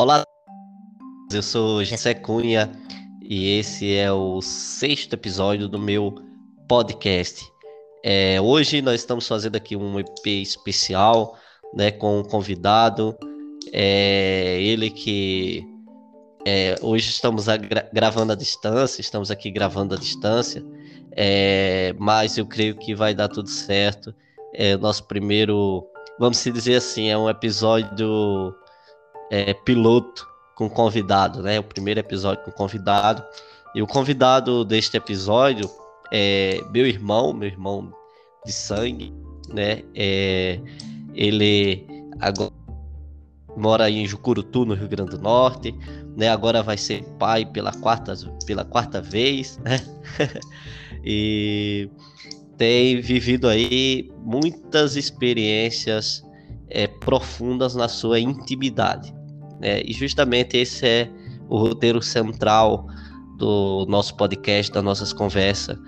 Olá, eu sou Gessé Cunha e esse é o sexto episódio do meu podcast. É, hoje nós estamos fazendo aqui um EP especial, né, com um convidado, é, ele que é, hoje estamos gra gravando à distância, estamos aqui gravando à distância, é, mas eu creio que vai dar tudo certo. É nosso primeiro, vamos dizer assim, é um episódio é, piloto com convidado, né? O primeiro episódio com convidado. E o convidado deste episódio é meu irmão, meu irmão de sangue, né? É, ele agora mora em Jucurutu, no Rio Grande do Norte, né? Agora vai ser pai pela quarta, pela quarta vez, né? e tem vivido aí muitas experiências é, profundas na sua intimidade. Né? E justamente esse é o roteiro central do nosso podcast, das nossas conversas,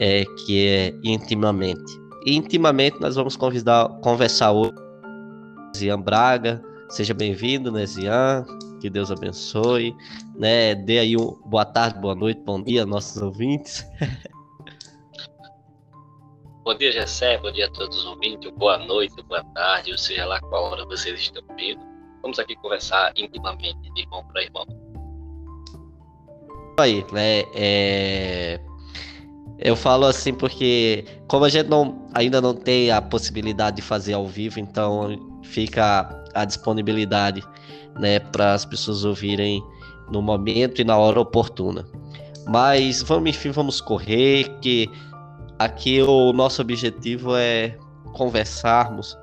é, que é intimamente. E intimamente nós vamos convidar, conversar hoje com Zian Braga. Seja bem-vindo, né, Zian? Que Deus abençoe. Né? Dê aí um boa tarde, boa noite, bom dia aos nossos ouvintes. Bom dia, Gessé, bom dia a todos os ouvintes, boa noite, boa tarde, ou seja lá qual hora vocês estão vendo. Vamos aqui conversar intimamente, de irmão para irmão. Aí, né? É... Eu falo assim porque, como a gente não, ainda não tem a possibilidade de fazer ao vivo, então fica a disponibilidade né, para as pessoas ouvirem no momento e na hora oportuna. Mas vamos, enfim, vamos correr, que aqui o nosso objetivo é conversarmos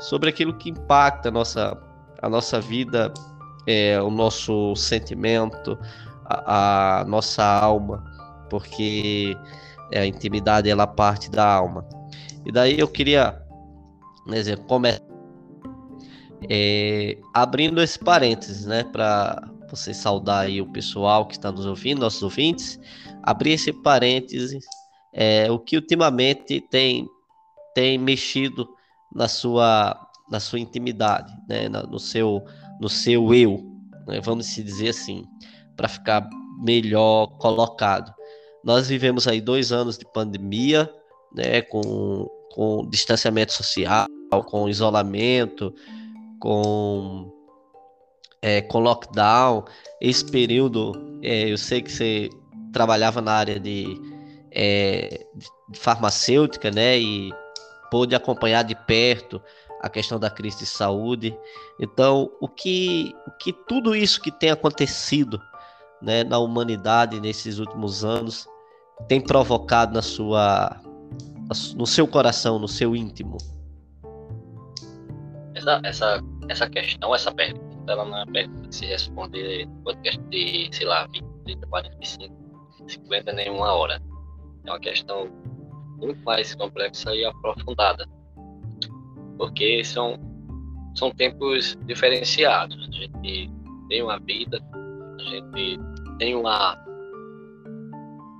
sobre aquilo que impacta a nossa a nossa vida, é, o nosso sentimento, a, a nossa alma, porque é, a intimidade ela parte da alma. E daí eu queria né, começar é, abrindo esse parênteses, né, para você saudar aí o pessoal que está nos ouvindo, nossos ouvintes, abrir esse parênteses, é, o que ultimamente tem tem mexido na sua na sua intimidade, né? no, seu, no seu eu, né? vamos se dizer assim, para ficar melhor colocado. Nós vivemos aí dois anos de pandemia, né? com, com distanciamento social, com isolamento, com, é, com lockdown. Esse período, é, eu sei que você trabalhava na área de, é, de farmacêutica, né? E pôde acompanhar de perto a questão da crise de saúde. Então, o que, o que tudo isso que tem acontecido né, na humanidade nesses últimos anos tem provocado na sua, no seu coração, no seu íntimo? Essa, essa, essa questão, essa pergunta, ela não é pergunta que se responder no podcast de, sei lá, 20, 30, 45, 50, nem uma hora. É uma questão muito mais complexa e aprofundada porque são, são tempos diferenciados. A gente tem uma vida, a gente tem uma,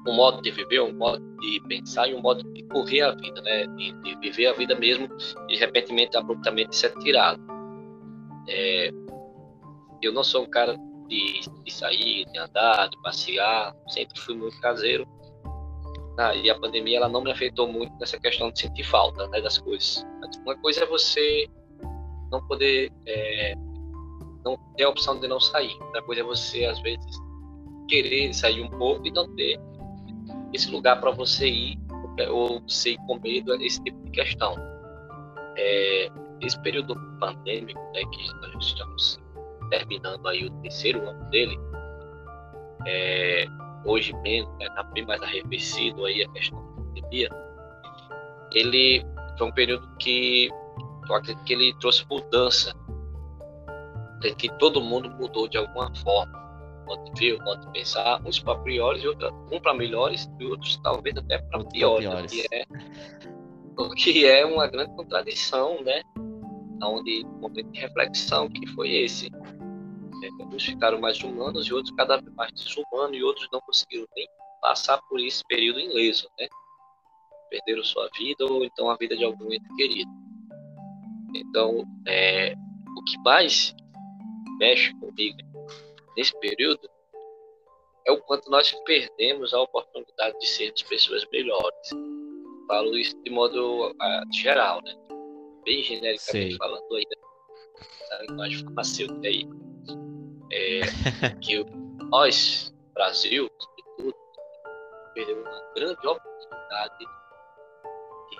um modo de viver, um modo de pensar e um modo de correr a vida, né? de, de viver a vida mesmo e de repente, abruptamente ser tirado. É, eu não sou um cara de, de sair, de andar, de passear, sempre fui muito caseiro. Ah, e a pandemia ela não me afetou muito nessa questão de sentir falta né, das coisas. Uma coisa é você não poder é, não ter a opção de não sair. Outra coisa é você às vezes querer sair um pouco e não ter esse lugar para você ir ou você ir com medo esse tipo de questão. É, esse período pandêmico, né, que nós estamos terminando aí o terceiro ano dele, é, hoje mesmo, está né, bem mais arrefecido aí a questão da pandemia, ele foi um período que eu acredito que ele trouxe mudança, que todo mundo mudou de alguma forma, modo de ver, modo de pensar, uns para piores, outra, um para melhores e outros talvez até para piores, piores. O, que é, o que é uma grande contradição, né? Onde um momento de reflexão que foi esse uns ficaram mais humanos e outros cada vez mais desumanos e outros não conseguiram nem passar por esse período ileso, né? Perderam sua vida ou então a vida de algum ente querido. Então, é, o que mais mexe comigo nesse período é o quanto nós perdemos a oportunidade de sermos pessoas melhores. Falo isso de modo uh, geral, né? Bem genericamente Sei. falando aí, né? nós farmacêuticos aí. É, que nós, Brasil, sobretudo, perdemos uma grande oportunidade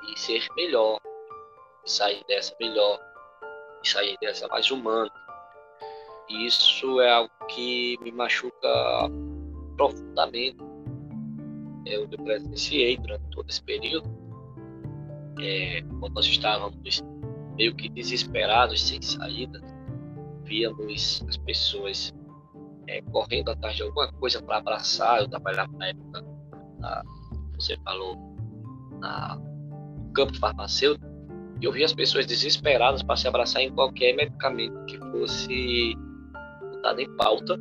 de ser melhor, de sair dessa melhor, de sair dessa mais humano. E isso é algo que me machuca profundamente. Eu presenciei durante todo esse período, é, quando nós estávamos meio que desesperados, sem saída, víamos as pessoas é, correndo atrás de alguma coisa para abraçar. Eu trabalhava na época, na, você falou, na, campo farmacêutico, eu vi as pessoas desesperadas para se abraçar em qualquer medicamento que fosse botado em pauta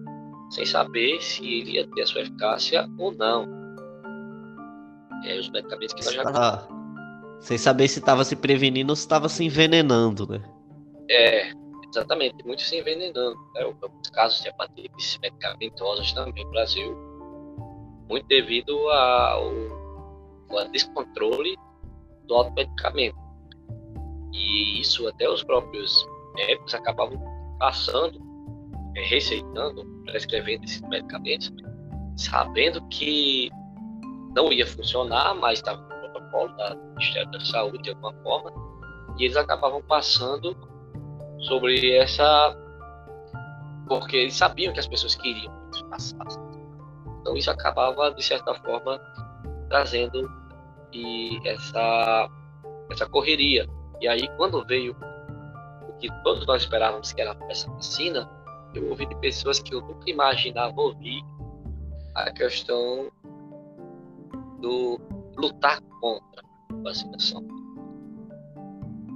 sem saber se iria ter a sua eficácia ou não. É, os medicamentos que nós já ah, Sem saber se estava se prevenindo ou se estava se envenenando, né? É, exatamente, muitos se envenenando. Né? Alguns casos de hepatites medicamentosas também no Brasil, muito devido ao, ao descontrole do automedicamento. E isso até os próprios médicos acabavam passando é, receitando, prescrevendo esses medicamentos, sabendo que não ia funcionar, mas estava no protocolo da Ministério da Saúde de alguma forma, e eles acabavam passando sobre essa. porque eles sabiam que as pessoas queriam que isso passasse. Então isso acabava, de certa forma, trazendo e essa, essa correria. E aí, quando veio o que todos nós esperávamos que era essa vacina, eu ouvi de pessoas que eu nunca imaginava ouvir a questão do lutar contra a vacinação.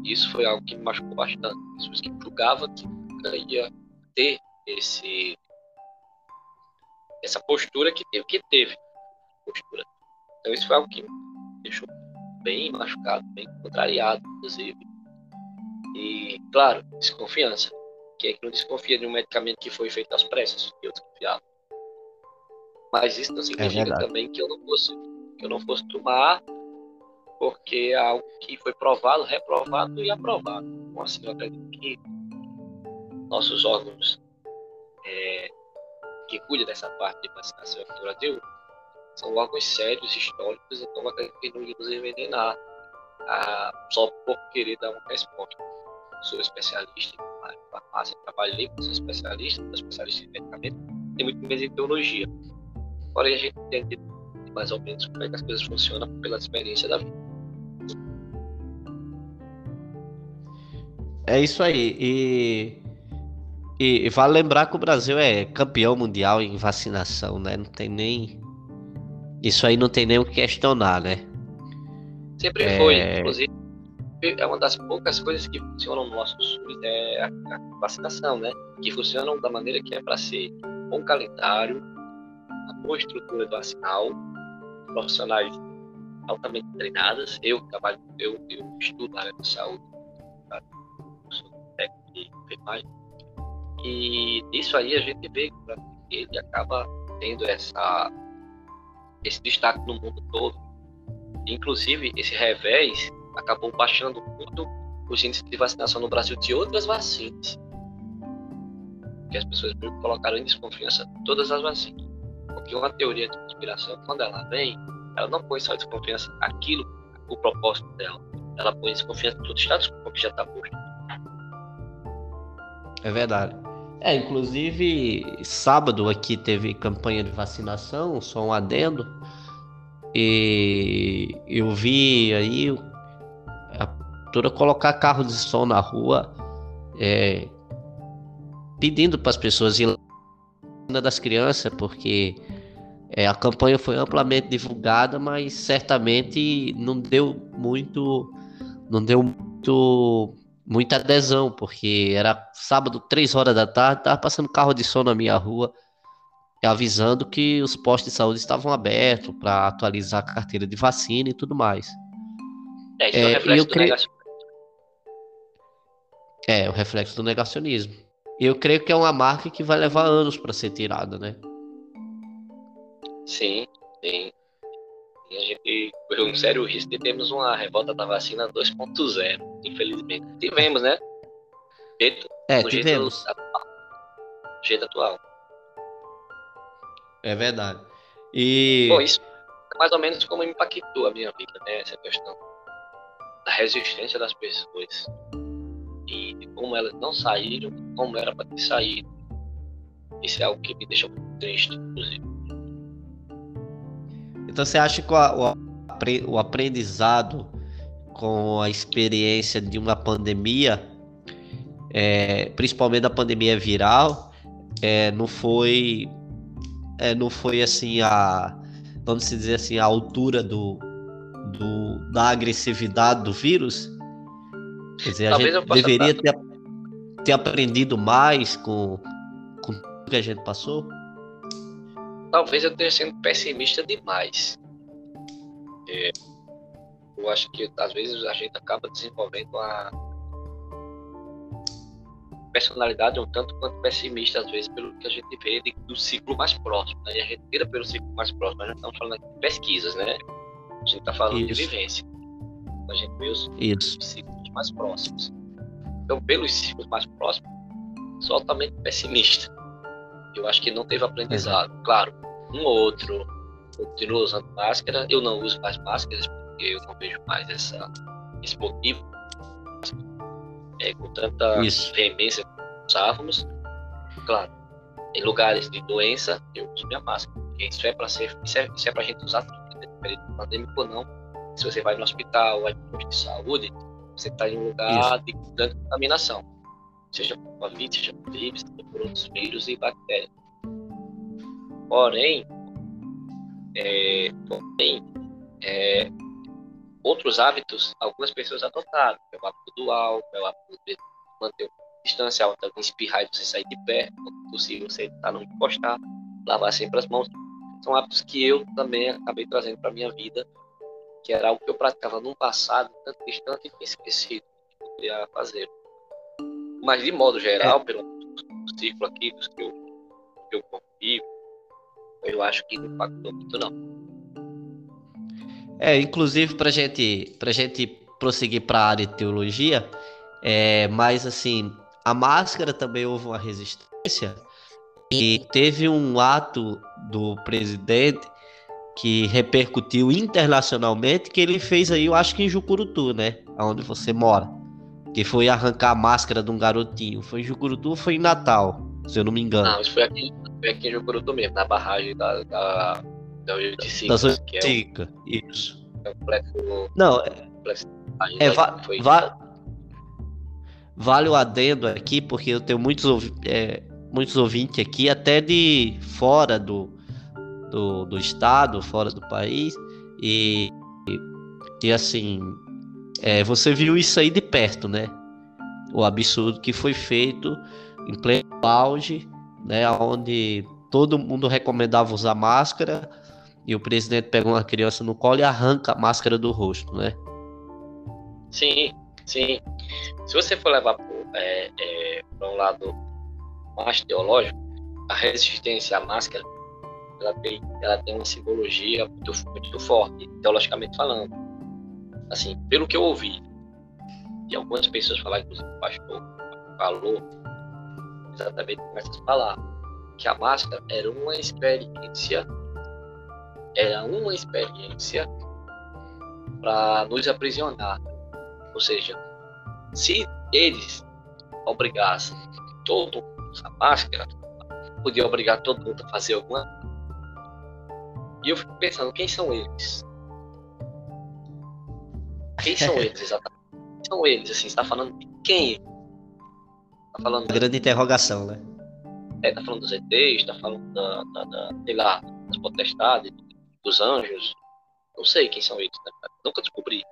Isso foi algo que me machucou bastante. Pessoas que julgavam que ia ter esse, essa postura que teve, que teve postura. Então isso foi algo que deixou bem machucado, bem contrariado, inclusive. E, claro, desconfiança. Quem é que não desconfia de um medicamento que foi feito às pressas? Eu desconfiava. Mas isso não significa é também que eu não fosse, que eu não fosse tomar, porque é algo que foi provado, reprovado e aprovado. Então, assim, eu acredito que nossos órgãos é, que cuidam dessa parte de vacinação aqui no Brasil são órgãos sérios, históricos, então eu acredito que nos envenenar ah, só por querer dar uma resposta. Sou especialista farmácia, trabalhei com sou especialista, sou especialista em medicamento, tem muito mais em teologia. Porém, a gente entende mais ou menos como é que as coisas funcionam pela experiência da vida. É isso aí. E, e, vale lembrar que o Brasil é campeão mundial em vacinação, né? Não tem nem. Isso aí não tem nem o que questionar, né? Sempre é... foi, inclusive é uma das poucas coisas que funcionam no nosso SUS é a, a vacinação, né? Que funcionam da maneira que é para ser um calendário, uma boa estrutura vacinal, profissionais altamente treinadas. Eu trabalho, eu, eu estudo na área de saúde, tá? sou técnico de enfermagem. E isso aí a gente vê que ele acaba tendo essa, esse destaque no mundo todo. Inclusive, esse revés acabou baixando muito os índices de vacinação no Brasil de outras vacinas. Que as pessoas colocaram em desconfiança todas as vacinas. Porque uma teoria de conspiração, quando ela vem, ela não põe só desconfiança aquilo, o propósito dela. Ela põe desconfiança em todo o status quo que já está posto. É verdade. É, inclusive, sábado aqui teve campanha de vacinação, só um adendo. E eu vi aí prefeitura colocar carro de som na rua, é, pedindo para as pessoas ir das crianças, porque é, a campanha foi amplamente divulgada, mas certamente não deu muito, não deu muito, muita adesão, porque era sábado, três horas da tarde, estava passando carro de som na minha rua, avisando que os postos de saúde estavam abertos para atualizar a carteira de vacina e tudo mais. É, isso é, é eu creio... É, o reflexo do negacionismo. eu creio que é uma marca que vai levar anos para ser tirada, né? Sim, sim. E a gente correu um sério risco de termos uma revolta da vacina 2.0, infelizmente. Tivemos, né? Jeito, é, tivemos. Jeito, jeito atual. É verdade. E. Bom, isso é mais ou menos como impactou a minha vida, né? Essa questão da resistência das pessoas. E de como elas não saíram, como era para ter saído. Isso é algo que me deixa muito triste, inclusive. Então você acha que o, o aprendizado com a experiência de uma pandemia, é, principalmente da pandemia viral, é, não foi é, não foi assim a vamos dizer assim a altura do, do da agressividade do vírus? Quer dizer Talvez a gente deveria ter, ter aprendido mais com com o que a gente passou talvez eu esteja sendo pessimista demais. É, eu acho que às vezes a gente acaba desenvolvendo uma personalidade um tanto quanto pessimista, às vezes, pelo que a gente vê de, do ciclo mais próximo. Né? E a gente tira pelo ciclo mais próximo, nós não estamos falando aqui de pesquisas, né? A gente está falando Isso. de vivência. A gente vê os, os ciclos mais próximos. Então, pelos ciclos mais próximos, sou altamente pessimista. Eu acho que não teve aprendizado. Claro, um ou outro continua usando máscara. Eu não uso mais máscaras porque eu não vejo mais essa, esse motivo é, com tanta Isso. veemência que usávamos. Claro, em lugares de doença, eu uso minha máscara. Porque isso é para ser, isso é, isso é para gente usar tudo, pandêmico ou não. Se você vai no hospital, vai no posto de saúde, você está em um lugar isso. de grande contaminação seja por Covid, seja por gripe, seja por outros vírus e bactérias. Porém, é, porém é, outros hábitos, algumas pessoas adotaram, é o hábito do álcool, é o hábito de manter distância alta, espirrar e você sair de perto, quando possível você tá não encostar, lavar sempre as mãos. São hábitos que eu também acabei trazendo para minha vida, que era algo que eu praticava no passado, tanto distante e esquecido que eu fazer. Mas, de modo geral, é. pelo ciclo aqui dos que eu, que eu convivo, eu acho que não impactou muito, não. É, inclusive, para gente, a gente prosseguir para a área de teologia, é, mas, assim, a máscara também houve uma resistência e teve um ato do presidente que repercutiu internacionalmente, que ele fez aí, eu acho que em Jucurutu, né? Onde você mora que foi arrancar a máscara de um garotinho. Foi em Jucurutu ou foi em Natal, se eu não me engano? Não, isso foi aqui, foi aqui em Jucurutu mesmo, na barragem da, da, da. Da é isso. É complexo, não, é, é va foi... va vale o adendo aqui, porque eu tenho muitos, é, muitos ouvintes aqui, até de fora do, do, do estado, fora do país, e, e, e assim, é, você viu isso aí de perto, né? O absurdo que foi feito em pleno auge, né? Onde todo mundo recomendava usar máscara e o presidente pega uma criança no colo e arranca a máscara do rosto, né? Sim, sim. Se você for levar é, é, para um lado mais teológico, a resistência à máscara ela tem, ela tem uma simbologia muito, muito forte, teologicamente falando assim, pelo que eu ouvi, e algumas pessoas falaram, inclusive o pastor falou exatamente com essas palavras, que a máscara era uma experiência, era uma experiência para nos aprisionar. Ou seja, se eles obrigassem todo mundo a usar máscara, podia obrigar todo mundo a fazer alguma. E eu fico pensando, quem são eles? Quem são eles exatamente? Quem são eles, assim? Você tá falando de quem? Tá falando. Grande interrogação, né? É, tá falando dos ETs, tá falando da, da, da sei lá, das potestades, dos anjos. Não sei quem são eles, né? Nunca descobri.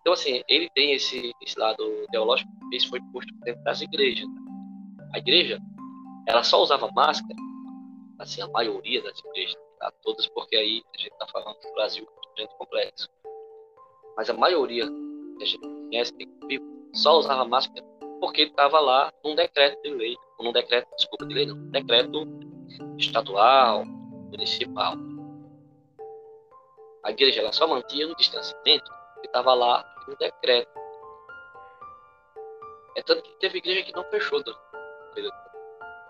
Então, assim, ele tem esse, esse lado teológico, isso foi posto dentro das igrejas. Né? A igreja, ela só usava máscara, assim, a maioria das igrejas, tá? todas, porque aí a gente tá falando do Brasil, muito complexo mas a maioria que a gente conhece, só usava máscara porque estava lá num decreto de lei, num decreto, desculpa, de lei não, decreto estadual, municipal. A igreja ela só mantinha no distanciamento porque estava lá no decreto. É tanto que teve igreja que não fechou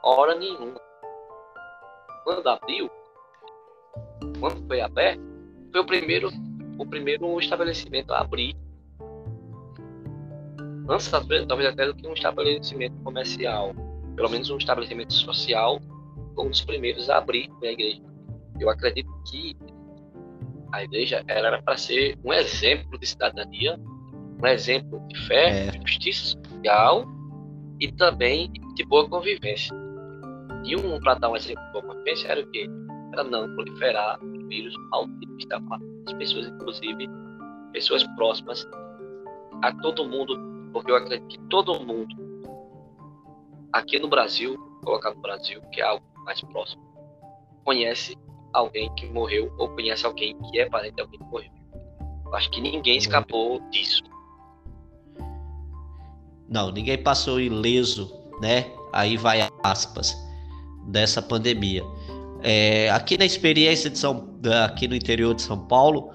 hora nenhuma. Quando abriu, quando foi aberto, foi o primeiro, o primeiro estabelecimento a abrir. Antes, talvez até do que um estabelecimento comercial, pelo menos um estabelecimento social, foi um dos primeiros a abrir foi a igreja. Eu acredito que a igreja ela era para ser um exemplo de cidadania, um exemplo de fé, é. justiça social e também de boa convivência. E um para dar um exemplo de boa convivência era o quê? Era não proliferar vírus ao que estava matando as pessoas, inclusive pessoas próximas a todo mundo, porque eu acredito que todo mundo aqui no Brasil, colocar no Brasil, que é algo mais próximo, conhece alguém que morreu ou conhece alguém que é parente de alguém que morreu. Eu acho que ninguém escapou disso. Não, ninguém passou ileso, né? Aí vai aspas dessa pandemia. É, aqui na experiência de São, aqui no interior de São Paulo,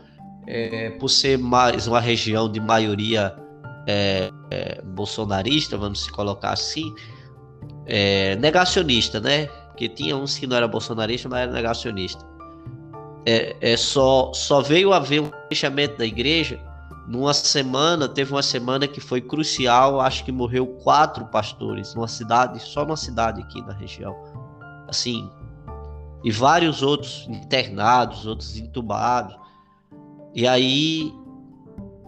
é, por ser mais uma região de maioria é, é bolsonarista, vamos se colocar assim, é, negacionista, né? Porque tinha uns que não era bolsonarista, mas era negacionista. É, é só, só veio haver um fechamento da igreja numa semana, teve uma semana que foi crucial, acho que morreu quatro pastores numa cidade, só numa cidade aqui na região. Assim, e vários outros internados, outros entubados. E aí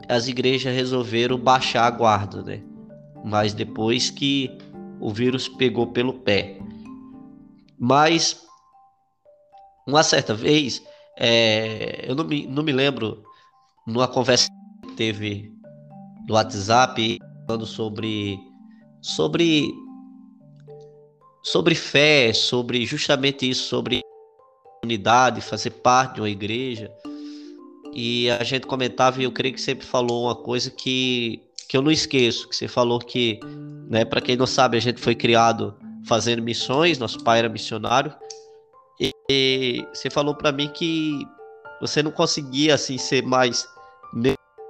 as igrejas resolveram baixar a guarda, né? Mas depois que o vírus pegou pelo pé. Mas, uma certa vez, é, eu não me, não me lembro, numa conversa que teve no WhatsApp, falando sobre, sobre, sobre fé, sobre justamente isso, sobre unidade, fazer parte de uma igreja. E a gente comentava, e eu creio que sempre falou uma coisa que, que eu não esqueço, que você falou que, né, para quem não sabe, a gente foi criado fazendo missões, nosso pai era missionário. E, e você falou para mim que você não conseguia assim ser mais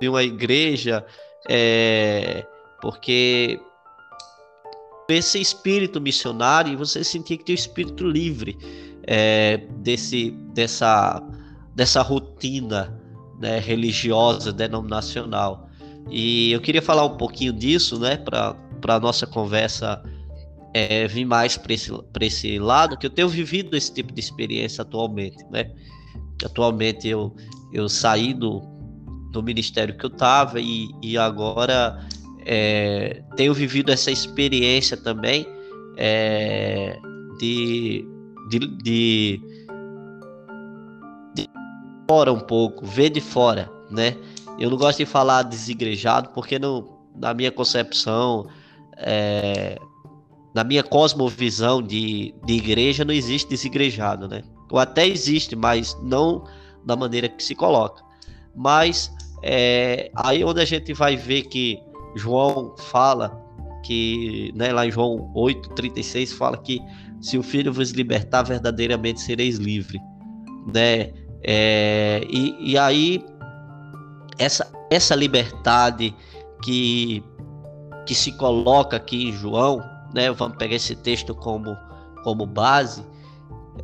de uma igreja, é, porque esse espírito missionário você sentia que tinha o espírito livre é, desse dessa dessa rotina né, religiosa denominacional e eu queria falar um pouquinho disso né para para nossa conversa é, vir mais para esse, esse lado, que eu tenho vivido esse tipo de experiência atualmente, né? Atualmente eu, eu saí do, do ministério que eu estava e, e agora é, tenho vivido essa experiência também é, de, de, de, de fora um pouco, ver de fora, né? Eu não gosto de falar desigrejado porque no, na minha concepção é, na minha cosmovisão de, de igreja, não existe desigrejado, né? Ou até existe, mas não da maneira que se coloca. Mas é, aí onde a gente vai ver que João fala que, né, lá em João 8:36 fala que se o Filho vos libertar, verdadeiramente sereis livres, né? É, e, e aí essa essa liberdade que que se coloca aqui em João né, vamos pegar esse texto como, como base,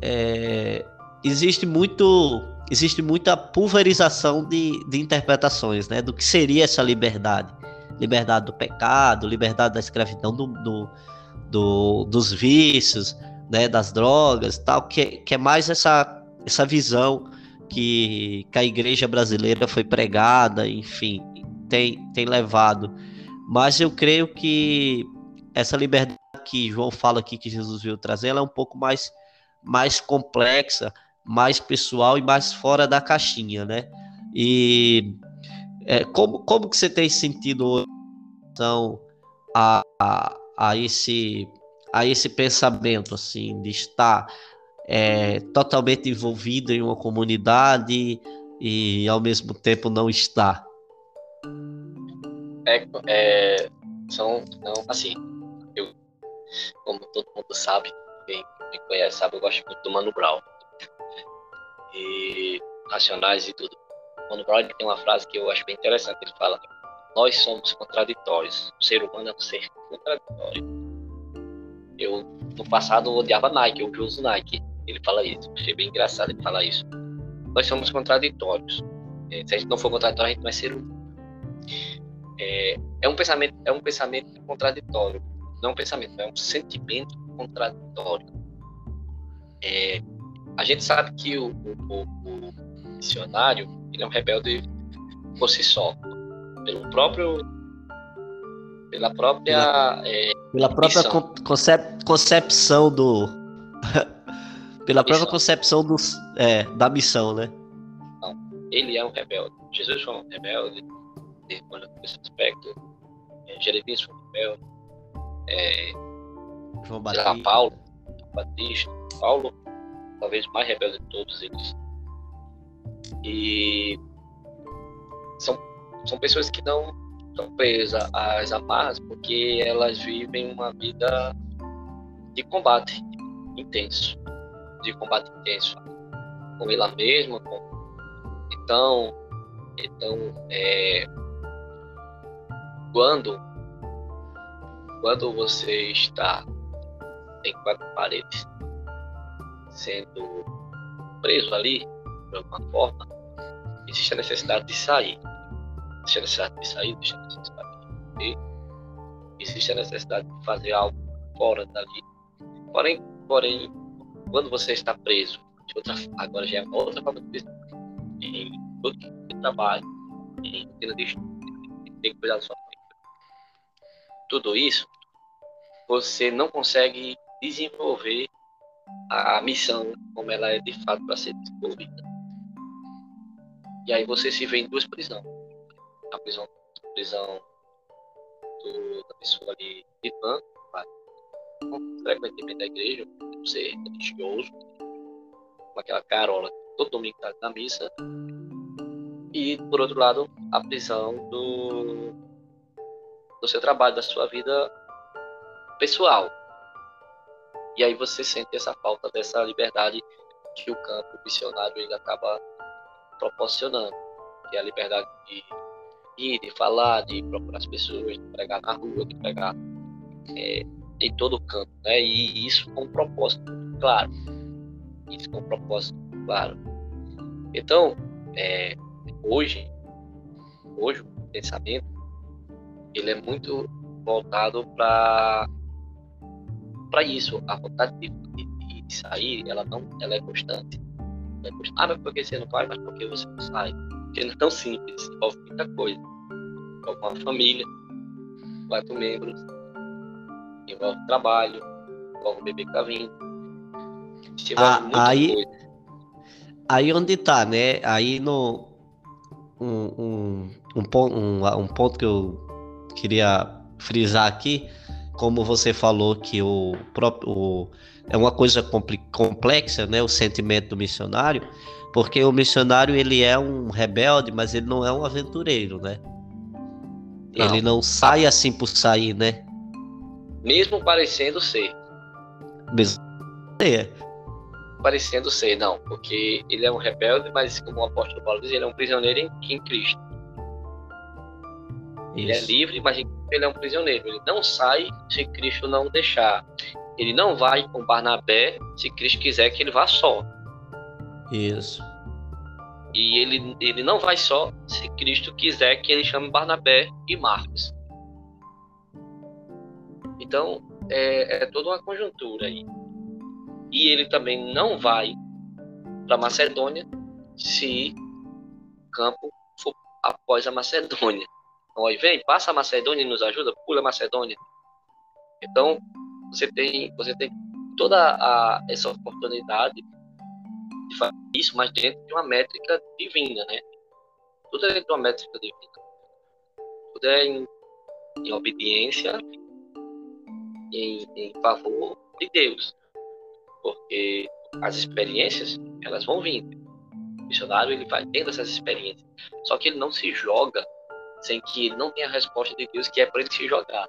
é, existe muito existe muita pulverização de, de interpretações né, do que seria essa liberdade. Liberdade do pecado, liberdade da escravidão do, do, do dos vícios, né, das drogas, tal, que, que é mais essa, essa visão que, que a igreja brasileira foi pregada, enfim, tem, tem levado. Mas eu creio que essa liberdade que João fala aqui que Jesus veio trazer, ela é um pouco mais, mais complexa, mais pessoal e mais fora da caixinha, né? E é, como, como que você tem sentido então, a, a, a, esse, a esse pensamento, assim, de estar é, totalmente envolvido em uma comunidade e, ao mesmo tempo, não estar? É, é são, são assim, eu, como todo mundo sabe, quem me conhece sabe, eu gosto muito do Mano Brown. E Racionais e tudo. O Mano Brown tem uma frase que eu acho bem interessante, ele fala, nós somos contraditórios, o ser humano é um ser contraditório. Eu, no passado, odiava Nike, eu uso Nike. Ele fala isso, achei bem engraçado ele falar isso. Nós somos contraditórios. É, se a gente não for contraditório, a gente não vai ser um. É, é, um pensamento, é um pensamento contraditório. Não é um pensamento, é um sentimento contraditório. É, a gente sabe que o, o, o, missionário ele é um rebelde por si só, pelo próprio, pela própria, pela, é, pela própria concep, concepção do, pela própria concepção do, é, da missão, né? Não, ele é um rebelde. Jesus foi um rebelde, nesse aspecto. É, Jeremias foi um rebelde. É, João Batista. Paulo, Batista, Paulo, talvez mais rebelde de todos eles. E são, são pessoas que não estão presas às amarras porque elas vivem uma vida de combate intenso, de combate intenso com ela mesma, com então, então é, quando quando você está em quatro paredes sendo preso ali, de alguma forma, existe a necessidade de sair. Existe a necessidade de sair, existe a necessidade de existe a necessidade de fazer algo fora dali. Porém, porém quando você está preso, outra, agora já é uma outra forma de preso, em todo trabalho, em rotina de tem que cuidar da sua família. Tudo isso, você não consegue desenvolver a missão como ela é de fato para ser desenvolvida. E aí você se vê em duas prisões. A prisão, prisão do, da pessoa ali de banco, frequentemente da igreja, ser religioso, com aquela carola todo domingo tá na missa. E, por outro lado, a prisão do, do seu trabalho, da sua vida pessoal. E aí você sente essa falta dessa liberdade que o campo missionário ele acaba proporcionando, que é a liberdade de ir, de falar, de procurar as pessoas, de pregar na rua, de pregar é, em todo o campo, né? E isso com um propósito claro. Isso com um propósito claro. Então, é, hoje, hoje o pensamento ele é muito voltado para para isso. A vontade de, de, de, sair, ela não, ela é constante. É constante. Ah, mas por que você não vai? Mas por que você não sai? Porque não é tão simples. Envolve muita coisa. Envolve uma família, quatro membros, envolve trabalho, envolve o bebê que tá vindo. Ah, aí, coisa. aí onde tá, né? Aí no um, um, um, ponto, um, um ponto que eu queria frisar aqui, como você falou que o próprio o, é uma coisa complexa, né? O sentimento do missionário, porque o missionário ele é um rebelde, mas ele não é um aventureiro, né? Não. Ele não sai assim por sair, né? Mesmo parecendo ser. Mesmo é. Parecendo ser, não, porque ele é um rebelde, mas como o apóstolo Paulo diz, ele é um prisioneiro em, em Cristo. Ele é livre, mas ele é um prisioneiro. Ele não sai se Cristo não deixar. Ele não vai com Barnabé se Cristo quiser que ele vá só. Isso. E ele, ele não vai só se Cristo quiser que ele chame Barnabé e Marcos. Então, é, é toda uma conjuntura aí. E ele também não vai para Macedônia se o campo for após a Macedônia. Então, aí vem, passa a Macedônia e nos ajuda, pula a Macedônia. Então, você tem, você tem toda a, essa oportunidade isso, mas dentro de uma métrica divina, né? Tudo é dentro de uma métrica divina. Tudo é em, em obediência em, em favor de Deus. Porque as experiências, elas vão vindo. O missionário, ele vai tendo essas experiências. Só que ele não se joga sem que ele não tenha a resposta de Deus, que é para ele se jogar.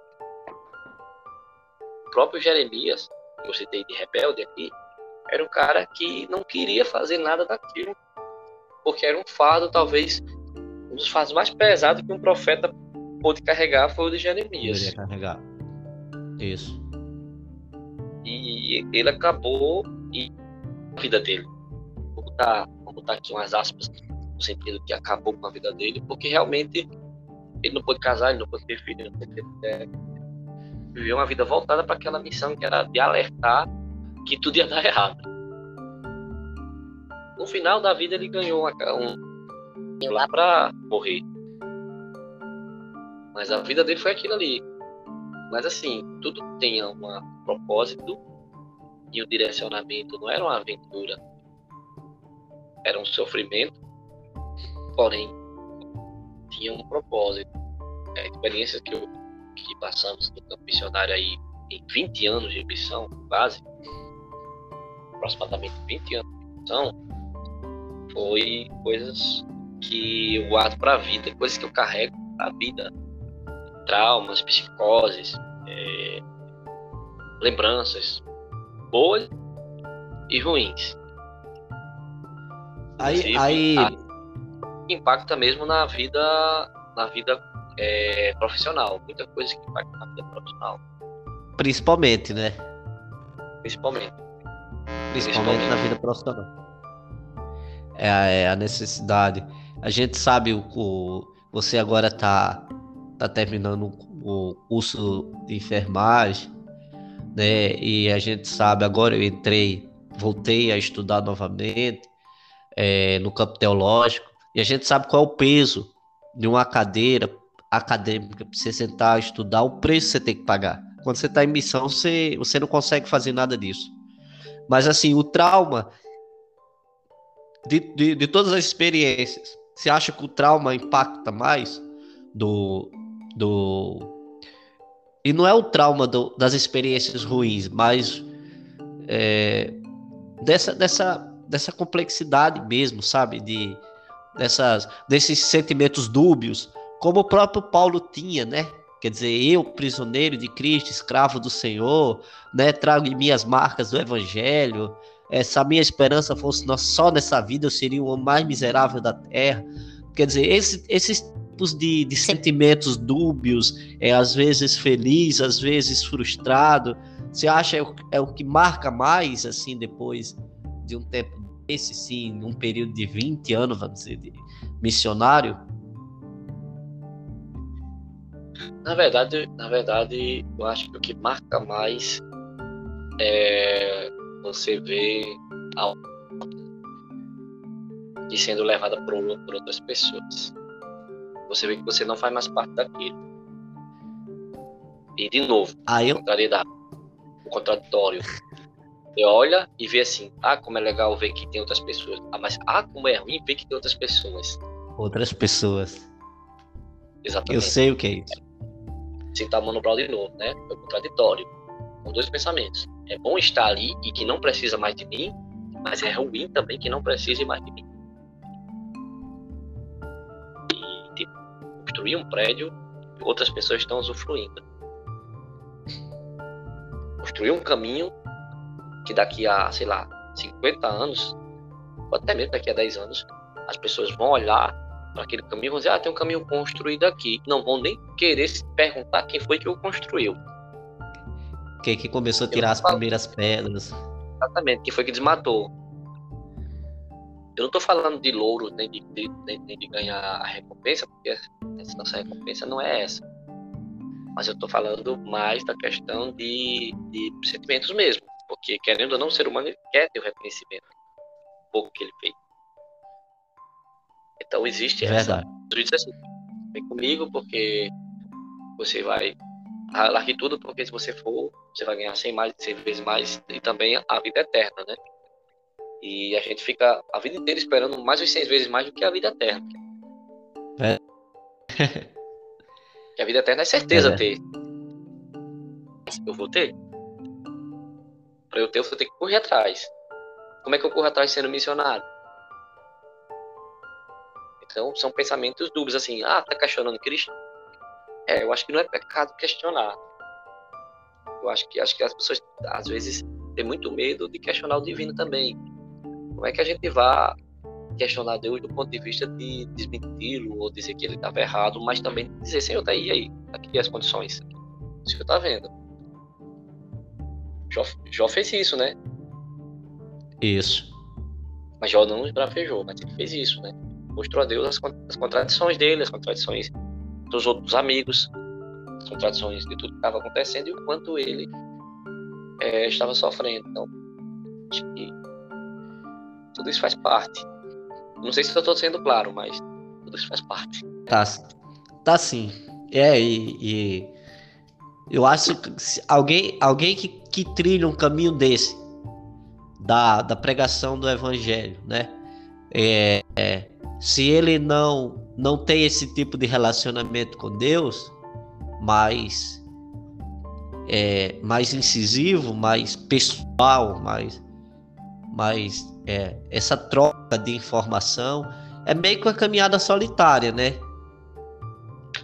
O próprio Jeremias, que eu citei de rebelde aqui, era um cara que não queria fazer nada daquilo, porque era um fardo, talvez, um dos fardos mais pesados que um profeta pôde carregar foi o de Jeremias. Carregar. Isso. E ele acabou e a vida dele. Vou botar, vou botar aqui umas aspas no sentido que acabou com a vida dele, porque realmente ele não pôde casar, ele não pôde ter filho, ele não pôde ter mulher. Viveu uma vida voltada para aquela missão que era de alertar que tudo ia dar errado. No final da vida ele ganhou um lá para morrer. Mas a vida dele foi aquilo ali. Mas assim, tudo tem um propósito e o direcionamento não era uma aventura. Era um sofrimento, porém tinha um propósito. A experiência que, eu, que passamos no campo missionário aí em 20 anos de missão, quase, aproximadamente 20 anos de missão, foi coisas que eu guardo para a vida, coisas que eu carrego para a vida traumas, psicoses, é, lembranças boas e ruins. Aí, aí... impacta mesmo na vida, na vida é, profissional. Muita coisa que impacta na vida profissional. Principalmente, né? Principalmente. Principalmente, na vida profissional. É a, é a necessidade. A gente sabe o, o você agora está tá terminando o curso de enfermagem, né? E a gente sabe, agora eu entrei, voltei a estudar novamente é, no campo teológico, e a gente sabe qual é o peso de uma cadeira acadêmica para você sentar, estudar, o preço que você tem que pagar. Quando você está em missão, você, você não consegue fazer nada disso. Mas assim, o trauma de, de, de todas as experiências, você acha que o trauma impacta mais do, do. E não é o trauma do, das experiências ruins, mas é, dessa, dessa, dessa complexidade mesmo, sabe? De, dessas, desses sentimentos dúbios, como o próprio Paulo tinha, né? Quer dizer, eu, prisioneiro de Cristo, escravo do Senhor, né? Trago em minhas marcas do Evangelho. É, se a minha esperança fosse só nessa vida, eu seria o mais miserável da terra. Quer dizer, esse, esses tipos de, de sentimentos dúbios, é, às vezes feliz, às vezes frustrado. Você acha é o, é o que marca mais, assim, depois de um tempo desse, sim, um período de 20 anos, vamos dizer, de missionário? Na verdade, na verdade, eu acho que o que marca mais é você ver a e sendo levada por, por outras pessoas você vê que você não faz mais parte daquilo. E de novo, Aí eu... o contraditório. Você olha e vê assim, ah, como é legal ver que tem outras pessoas. Ah, mas ah, como é ruim ver que tem outras pessoas. Outras pessoas. Exatamente. Eu sei o que é isso. Citar Mano Brown de novo, né? É contraditório. Com dois pensamentos. É bom estar ali e que não precisa mais de mim, mas é ruim também que não precise mais de mim. construir um prédio e outras pessoas estão usufruindo. Construir um caminho que daqui a, sei lá, 50 anos, ou até mesmo daqui a 10 anos, as pessoas vão olhar aquele caminho vão dizer: ah, tem um caminho construído aqui. Não vão nem querer se perguntar quem foi que o construiu. Quem que começou a tirar as primeiras pedras. Exatamente, quem foi que desmatou eu não estou falando de louro nem de, de, nem de ganhar a recompensa, porque a nossa recompensa não é essa. Mas eu estou falando mais da questão de, de sentimentos mesmo. Porque, querendo ou não, o ser humano quer ter o reconhecimento do pouco que ele fez. Então, existe Verdade. essa. Assim, vem comigo, porque você vai. Largue tudo, porque se você for, você vai ganhar 100, mais, 100 vezes mais e também a vida eterna, né? E a gente fica a vida inteira esperando mais de seis vezes mais do que a vida eterna. É. que a vida eterna é certeza é. ter. Eu vou ter. Para eu ter, eu vou ter que correr atrás. Como é que eu corro atrás sendo missionário? Então, são pensamentos dúbios, assim, ah, tá questionando Cristo? É, eu acho que não é pecado questionar. Eu acho que, acho que as pessoas, às vezes, têm muito medo de questionar o divino também. Como é que a gente vai questionar Deus do ponto de vista de desmenti-lo ou dizer que ele estava errado, mas também dizer, Senhor, tá aí, aí, aqui as condições. O Senhor tá vendo. Jó, Jó fez isso, né? Isso. Mas Jó não esbravejou, mas ele fez isso, né? Mostrou a Deus as, as contradições dele, as contradições dos outros amigos, as contradições de tudo que estava acontecendo e o quanto ele é, estava sofrendo. Então, acho que tudo isso faz parte. Não sei se eu estou sendo claro, mas tudo isso faz parte. Tá, tá sim. É, e, e eu acho que alguém, alguém que, que trilha um caminho desse, da, da pregação do evangelho, né? É, é, se ele não não tem esse tipo de relacionamento com Deus, mais é, mais incisivo, mais pessoal, mais mais é, essa troca de informação é meio que uma caminhada solitária, né?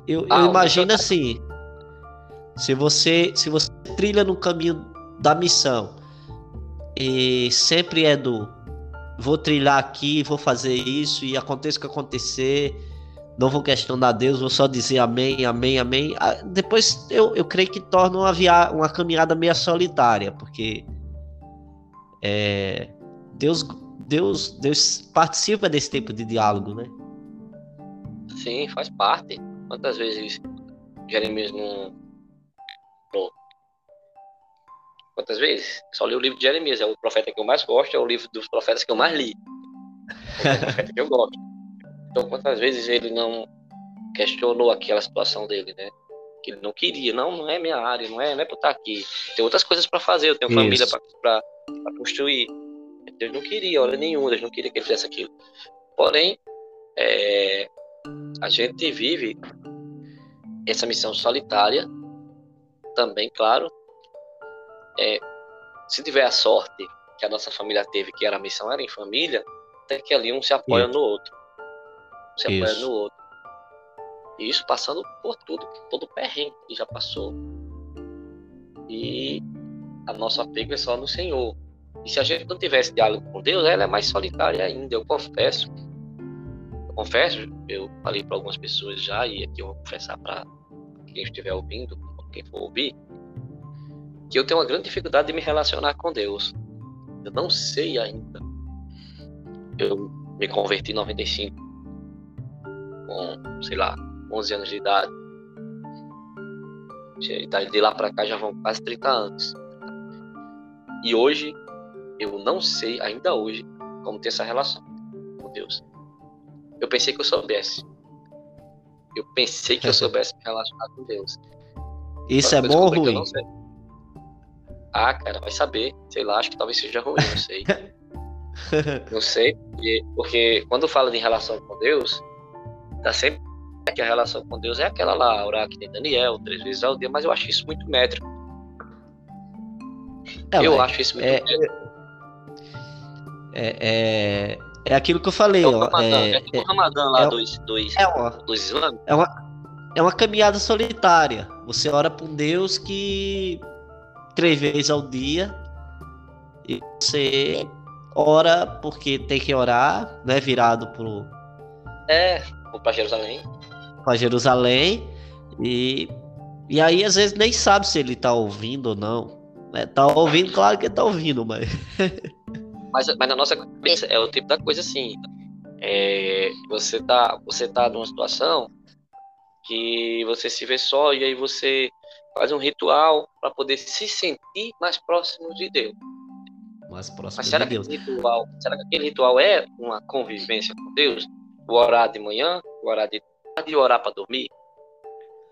Eu, ah, eu imagino assim, se você se você trilha no caminho da missão e sempre é do vou trilhar aqui, vou fazer isso e aconteça o que acontecer, não vou questionar Deus, vou só dizer amém, amém, amém. Ah, depois eu, eu creio que torna uma, via, uma caminhada meio solitária, porque é, Deus, Deus, Deus participa desse tipo de diálogo, né? Sim, faz parte. Quantas vezes Jeremias não. Quantas vezes? Só li o livro de Jeremias, é o profeta que eu mais gosto, é o livro dos profetas que eu mais li. É o profeta que eu gosto. Então, quantas vezes ele não questionou aquela situação dele, né? Que ele não queria, não, não é minha área, não é, não é para estar aqui. Tem outras coisas para fazer, eu tenho família para construir. Deus não queria, hora nenhuma, Deus não queria que ele fizesse aquilo. Porém, é, a gente vive essa missão solitária, também, claro. É, se tiver a sorte que a nossa família teve, que era a missão era em família, até que ali um se apoia Isso. no outro. Um se apoia no outro. E isso passando por tudo, todo o perrengue que já passou. E a nossa apego é só no Senhor. E se a gente não tivesse diálogo com Deus, ela é mais solitária ainda. Eu confesso, eu confesso, eu falei para algumas pessoas já, e aqui eu vou confessar para quem estiver ouvindo, quem for ouvir, que eu tenho uma grande dificuldade de me relacionar com Deus. Eu não sei ainda. Eu me converti em 95, com, sei lá, 11 anos de idade. De lá para cá já vão quase 30 anos. E hoje eu não sei ainda hoje como ter essa relação com Deus. Eu pensei que eu soubesse. Eu pensei que eu soubesse me relacionar com Deus. Isso é bom ou ruim? Ah, cara, vai saber. Sei lá, acho que talvez seja ruim, não sei. não sei, porque, porque quando fala de relação com Deus, tá sempre que a relação com Deus é aquela lá, orar que tem Daniel, três vezes ao dia, mas eu acho isso muito métrico. É, eu acho isso muito é, métrico. É, é, é aquilo que eu falei. É o Ramadã, é, é, é, Ramadã lá é, dos, dos, é uma, dos islâmicos. É uma, é uma caminhada solitária. Você ora para um Deus que três vezes ao dia e você ora porque tem que orar, né? Virado pro. É, para Jerusalém. Para Jerusalém. E, e aí, às vezes, nem sabe se ele tá ouvindo ou não. Né? Tá ouvindo, claro que tá ouvindo, mas. Mas, mas na nossa cabeça é o tipo da coisa assim. É, você tá você tá numa situação que você se vê só e aí você faz um ritual para poder se sentir mais próximo de Deus. Mais próximo Mas será de Deus. Que ritual, será que aquele ritual é uma convivência com Deus? O orar de manhã, o orar de tarde e orar para dormir?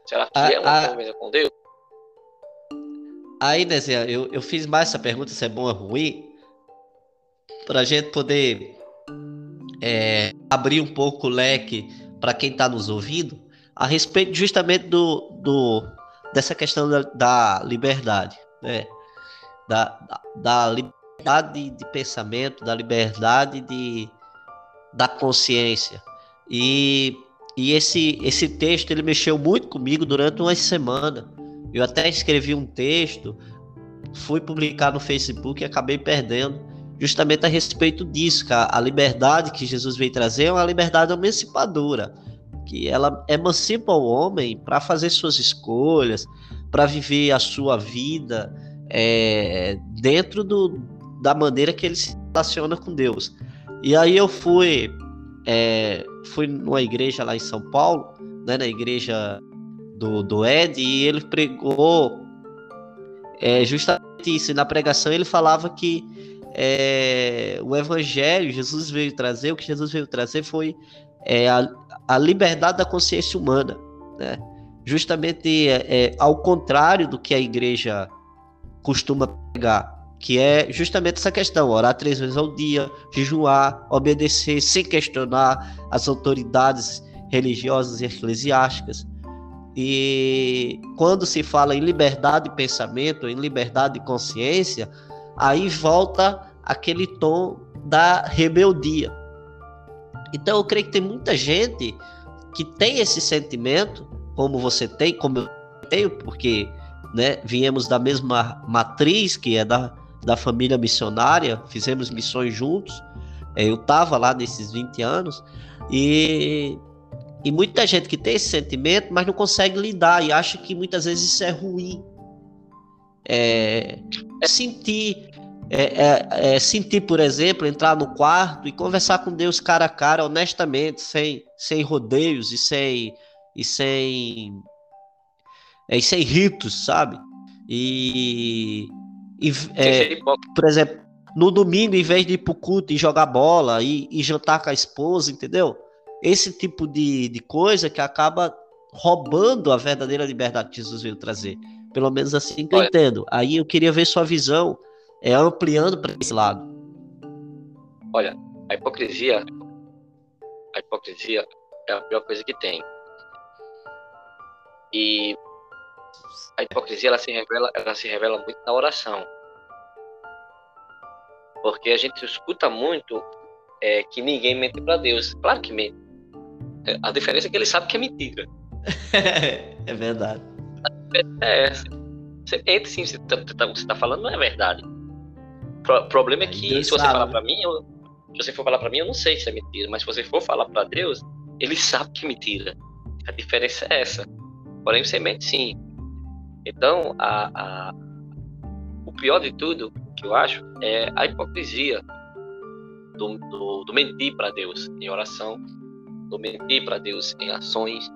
Será que a, é uma a... convivência com Deus? Aí, Nezé, eu, eu fiz mais essa pergunta se é bom ou ruim, para a gente poder é, abrir um pouco o leque para quem está nos ouvindo a respeito justamente do, do dessa questão da, da liberdade, né? Da, da, da, liberdade de pensamento, da liberdade de, da consciência. E, e esse, esse texto ele mexeu muito comigo durante uma semana. Eu até escrevi um texto, fui publicar no Facebook e acabei perdendo, justamente a respeito disso, que a, a liberdade que Jesus veio trazer é uma liberdade emancipadora, que ela emancipa o homem para fazer suas escolhas, para viver a sua vida é, dentro do, da maneira que ele se relaciona com Deus. E aí eu fui é, fui numa igreja lá em São Paulo, né, na igreja do, do Ed, e ele pregou é, justamente isso. E na pregação ele falava que é, o evangelho, Jesus veio trazer, o que Jesus veio trazer foi é, a, a liberdade da consciência humana, né? Justamente é, é, ao contrário do que a igreja costuma pregar, que é justamente essa questão: orar três vezes ao dia, jejuar, obedecer sem questionar as autoridades religiosas e eclesiásticas. E quando se fala em liberdade de pensamento, em liberdade de consciência, aí volta aquele tom da rebeldia. Então eu creio que tem muita gente que tem esse sentimento, como você tem, como eu tenho, porque né, viemos da mesma matriz, que é da, da família missionária, fizemos missões juntos. É, eu estava lá nesses 20 anos e, e muita gente que tem esse sentimento, mas não consegue lidar e acha que muitas vezes isso é ruim. É, é sentir, é, é, é, sentir, por exemplo, entrar no quarto e conversar com Deus cara a cara, honestamente, sem, sem rodeios e sem, e sem, é, e sem ritos, sabe? E, e, é, por exemplo, no domingo, em vez de ir pro culto e jogar bola e, e jantar com a esposa, entendeu? Esse tipo de, de coisa que acaba roubando a verdadeira liberdade que Jesus veio trazer. Pelo menos assim que Olha. eu entendo. Aí eu queria ver sua visão é, ampliando para esse lado. Olha, a hipocrisia, a hipocrisia é a pior coisa que tem. E a hipocrisia ela se revela, ela se revela muito na oração. Porque a gente escuta muito é, que ninguém mente para Deus. Claro que mente. É, a diferença é que ele sabe que é mentira. é verdade. É essa. Você mente sim, você está tá falando não é verdade. O problema é que Deus se você sabe. falar para mim, eu, se você for falar para mim, eu não sei se é mentira, mas se você for falar para Deus, ele sabe que é mentira. A diferença é essa. Porém, você mente sim. Então, a, a, o pior de tudo, que eu acho, é a hipocrisia do, do, do mentir para Deus em oração, do mentir para Deus em ações,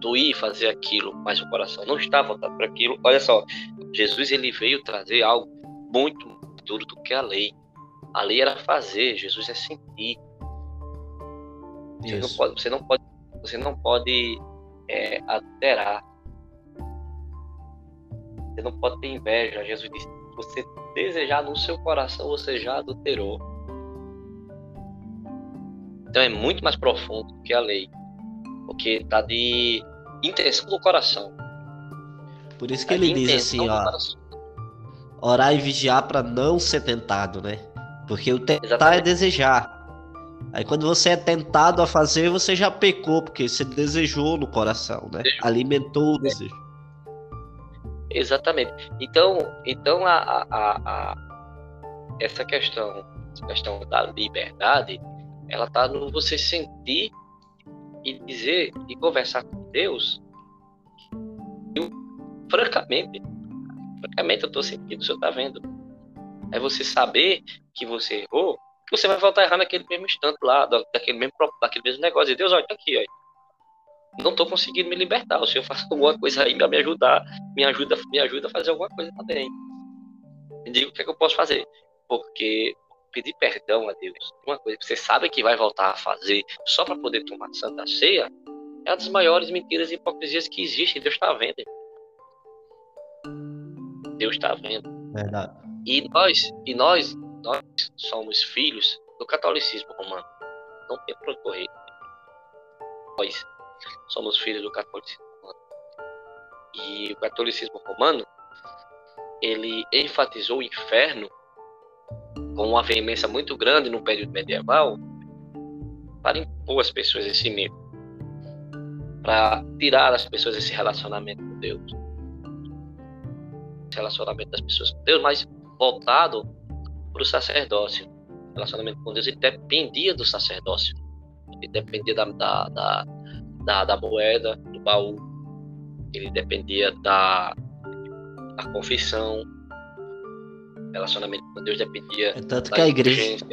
do ir fazer aquilo, mas o coração não está voltado para aquilo. Olha só, Jesus ele veio trazer algo muito duro do que a lei. A lei era fazer, Jesus é sentir. Você não pode, você não pode, você não pode é, alterar você não pode ter inveja. Jesus disse: se você desejar no seu coração, você já adulterou. Então é muito mais profundo do que a lei, porque está de intenção do coração. Por isso que tá ele diz assim, ó, orar e vigiar para não ser tentado, né? Porque o tentar é Exatamente. é desejar. Aí quando você é tentado a fazer, você já pecou, porque você desejou no coração, né? Alimentou o desejo. Exatamente. Então, então a, a, a, essa questão, essa questão da liberdade, ela está no você sentir e dizer e conversar com Deus. Eu, francamente, francamente eu estou sentindo, o senhor está vendo. É você saber que você errou, que você vai voltar errar naquele mesmo instante lá, daquele mesmo, daquele mesmo negócio. E Deus, olha, tá aqui, não estou conseguindo me libertar. O senhor faz alguma coisa aí para me ajudar, me ajuda, me ajuda a fazer alguma coisa também. Me diga o que, é que eu posso fazer. Porque pedir perdão a Deus, uma coisa que você sabe que vai voltar a fazer só para poder tomar Santa Ceia, é uma das maiores mentiras e hipocrisias que existem. Deus está vendo. Deus está vendo. Verdade. E nós, e nós, nós somos filhos do catolicismo romano. Não tem para correr. Nós somos filhos do catolicismo romano. E o catolicismo romano, ele enfatizou o inferno com uma veemência muito grande no período medieval, para impor as pessoas esse medo, para tirar as pessoas esse relacionamento com Deus, esse relacionamento das pessoas com Deus, mas voltado para o sacerdócio. O relacionamento com Deus ele dependia do sacerdócio, ele dependia da, da, da, da, da moeda, do baú, ele dependia da, da confissão, relacionamento com Deus dependia. É tanto que a igreja.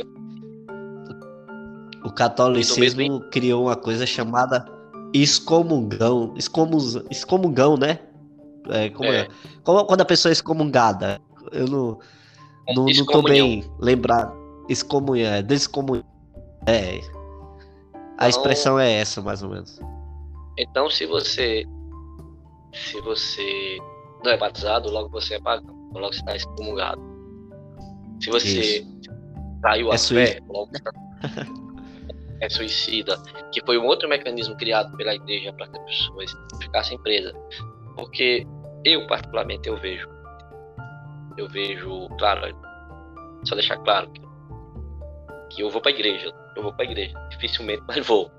O catolicismo criou uma coisa chamada excomungão. Excomungão, excomungão né? É, como é. é? Como, quando a pessoa é excomungada. Eu não, é, não, não tô bem lembrado. Excomunhar, é descomunhar. É. A então, expressão é essa, mais ou menos. Então, se você. Se você não é batizado, logo você é pagão. Logo você está excomungado. Se você Isso. traiu a é fé, logo é suicida, que foi um outro mecanismo criado pela igreja para que as pessoas ficassem presas. Porque eu, particularmente, eu vejo, eu vejo, claro, só deixar claro que, que eu vou para a igreja, eu vou para a igreja, dificilmente, mas vou.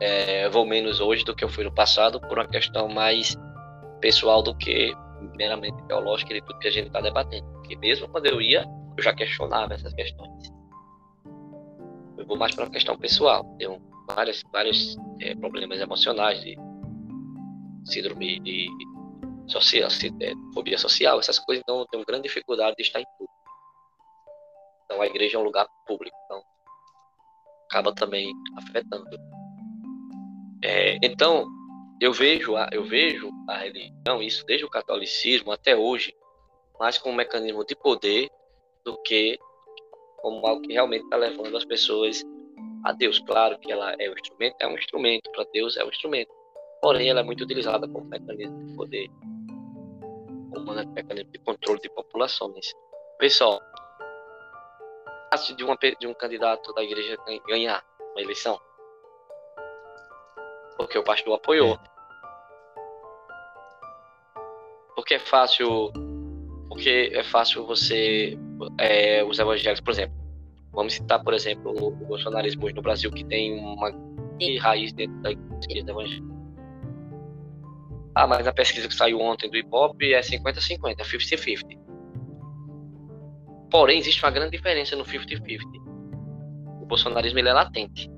É, vou menos hoje do que eu fui no passado por uma questão mais pessoal do que meramente teológica e tudo que a gente está debatendo. Porque mesmo quando eu ia, eu já questionava essas questões. Eu vou mais para uma questão pessoal. Tenho vários, vários é, problemas emocionais, de síndrome de social, de fobia social, essas coisas, então eu tenho grande dificuldade de estar em público. Então a igreja é um lugar público, então acaba também afetando. É, então eu vejo a, eu vejo a religião, isso desde o catolicismo até hoje, mais como um mecanismo de poder do que como algo que realmente está levando as pessoas a Deus. Claro que ela é um instrumento, é um instrumento, para Deus é um instrumento. Porém, ela é muito utilizada como mecanismo de poder, como mecanismo de controle de populações. Pessoal, fácil de, uma, de um candidato da igreja ganhar uma eleição? Porque o pastor apoiou. Porque é fácil porque é fácil você é, os evangélicos, por exemplo, vamos citar, por exemplo, o, bolsonarismo hoje no Brasil, que tem uma raiz dentro da igreja evangélica. Ah, mas na pesquisa que saiu ontem do Ibope é 50-50, 50-50. Porém, existe uma grande diferença no 50-50. O bolsonarismo ele é latente.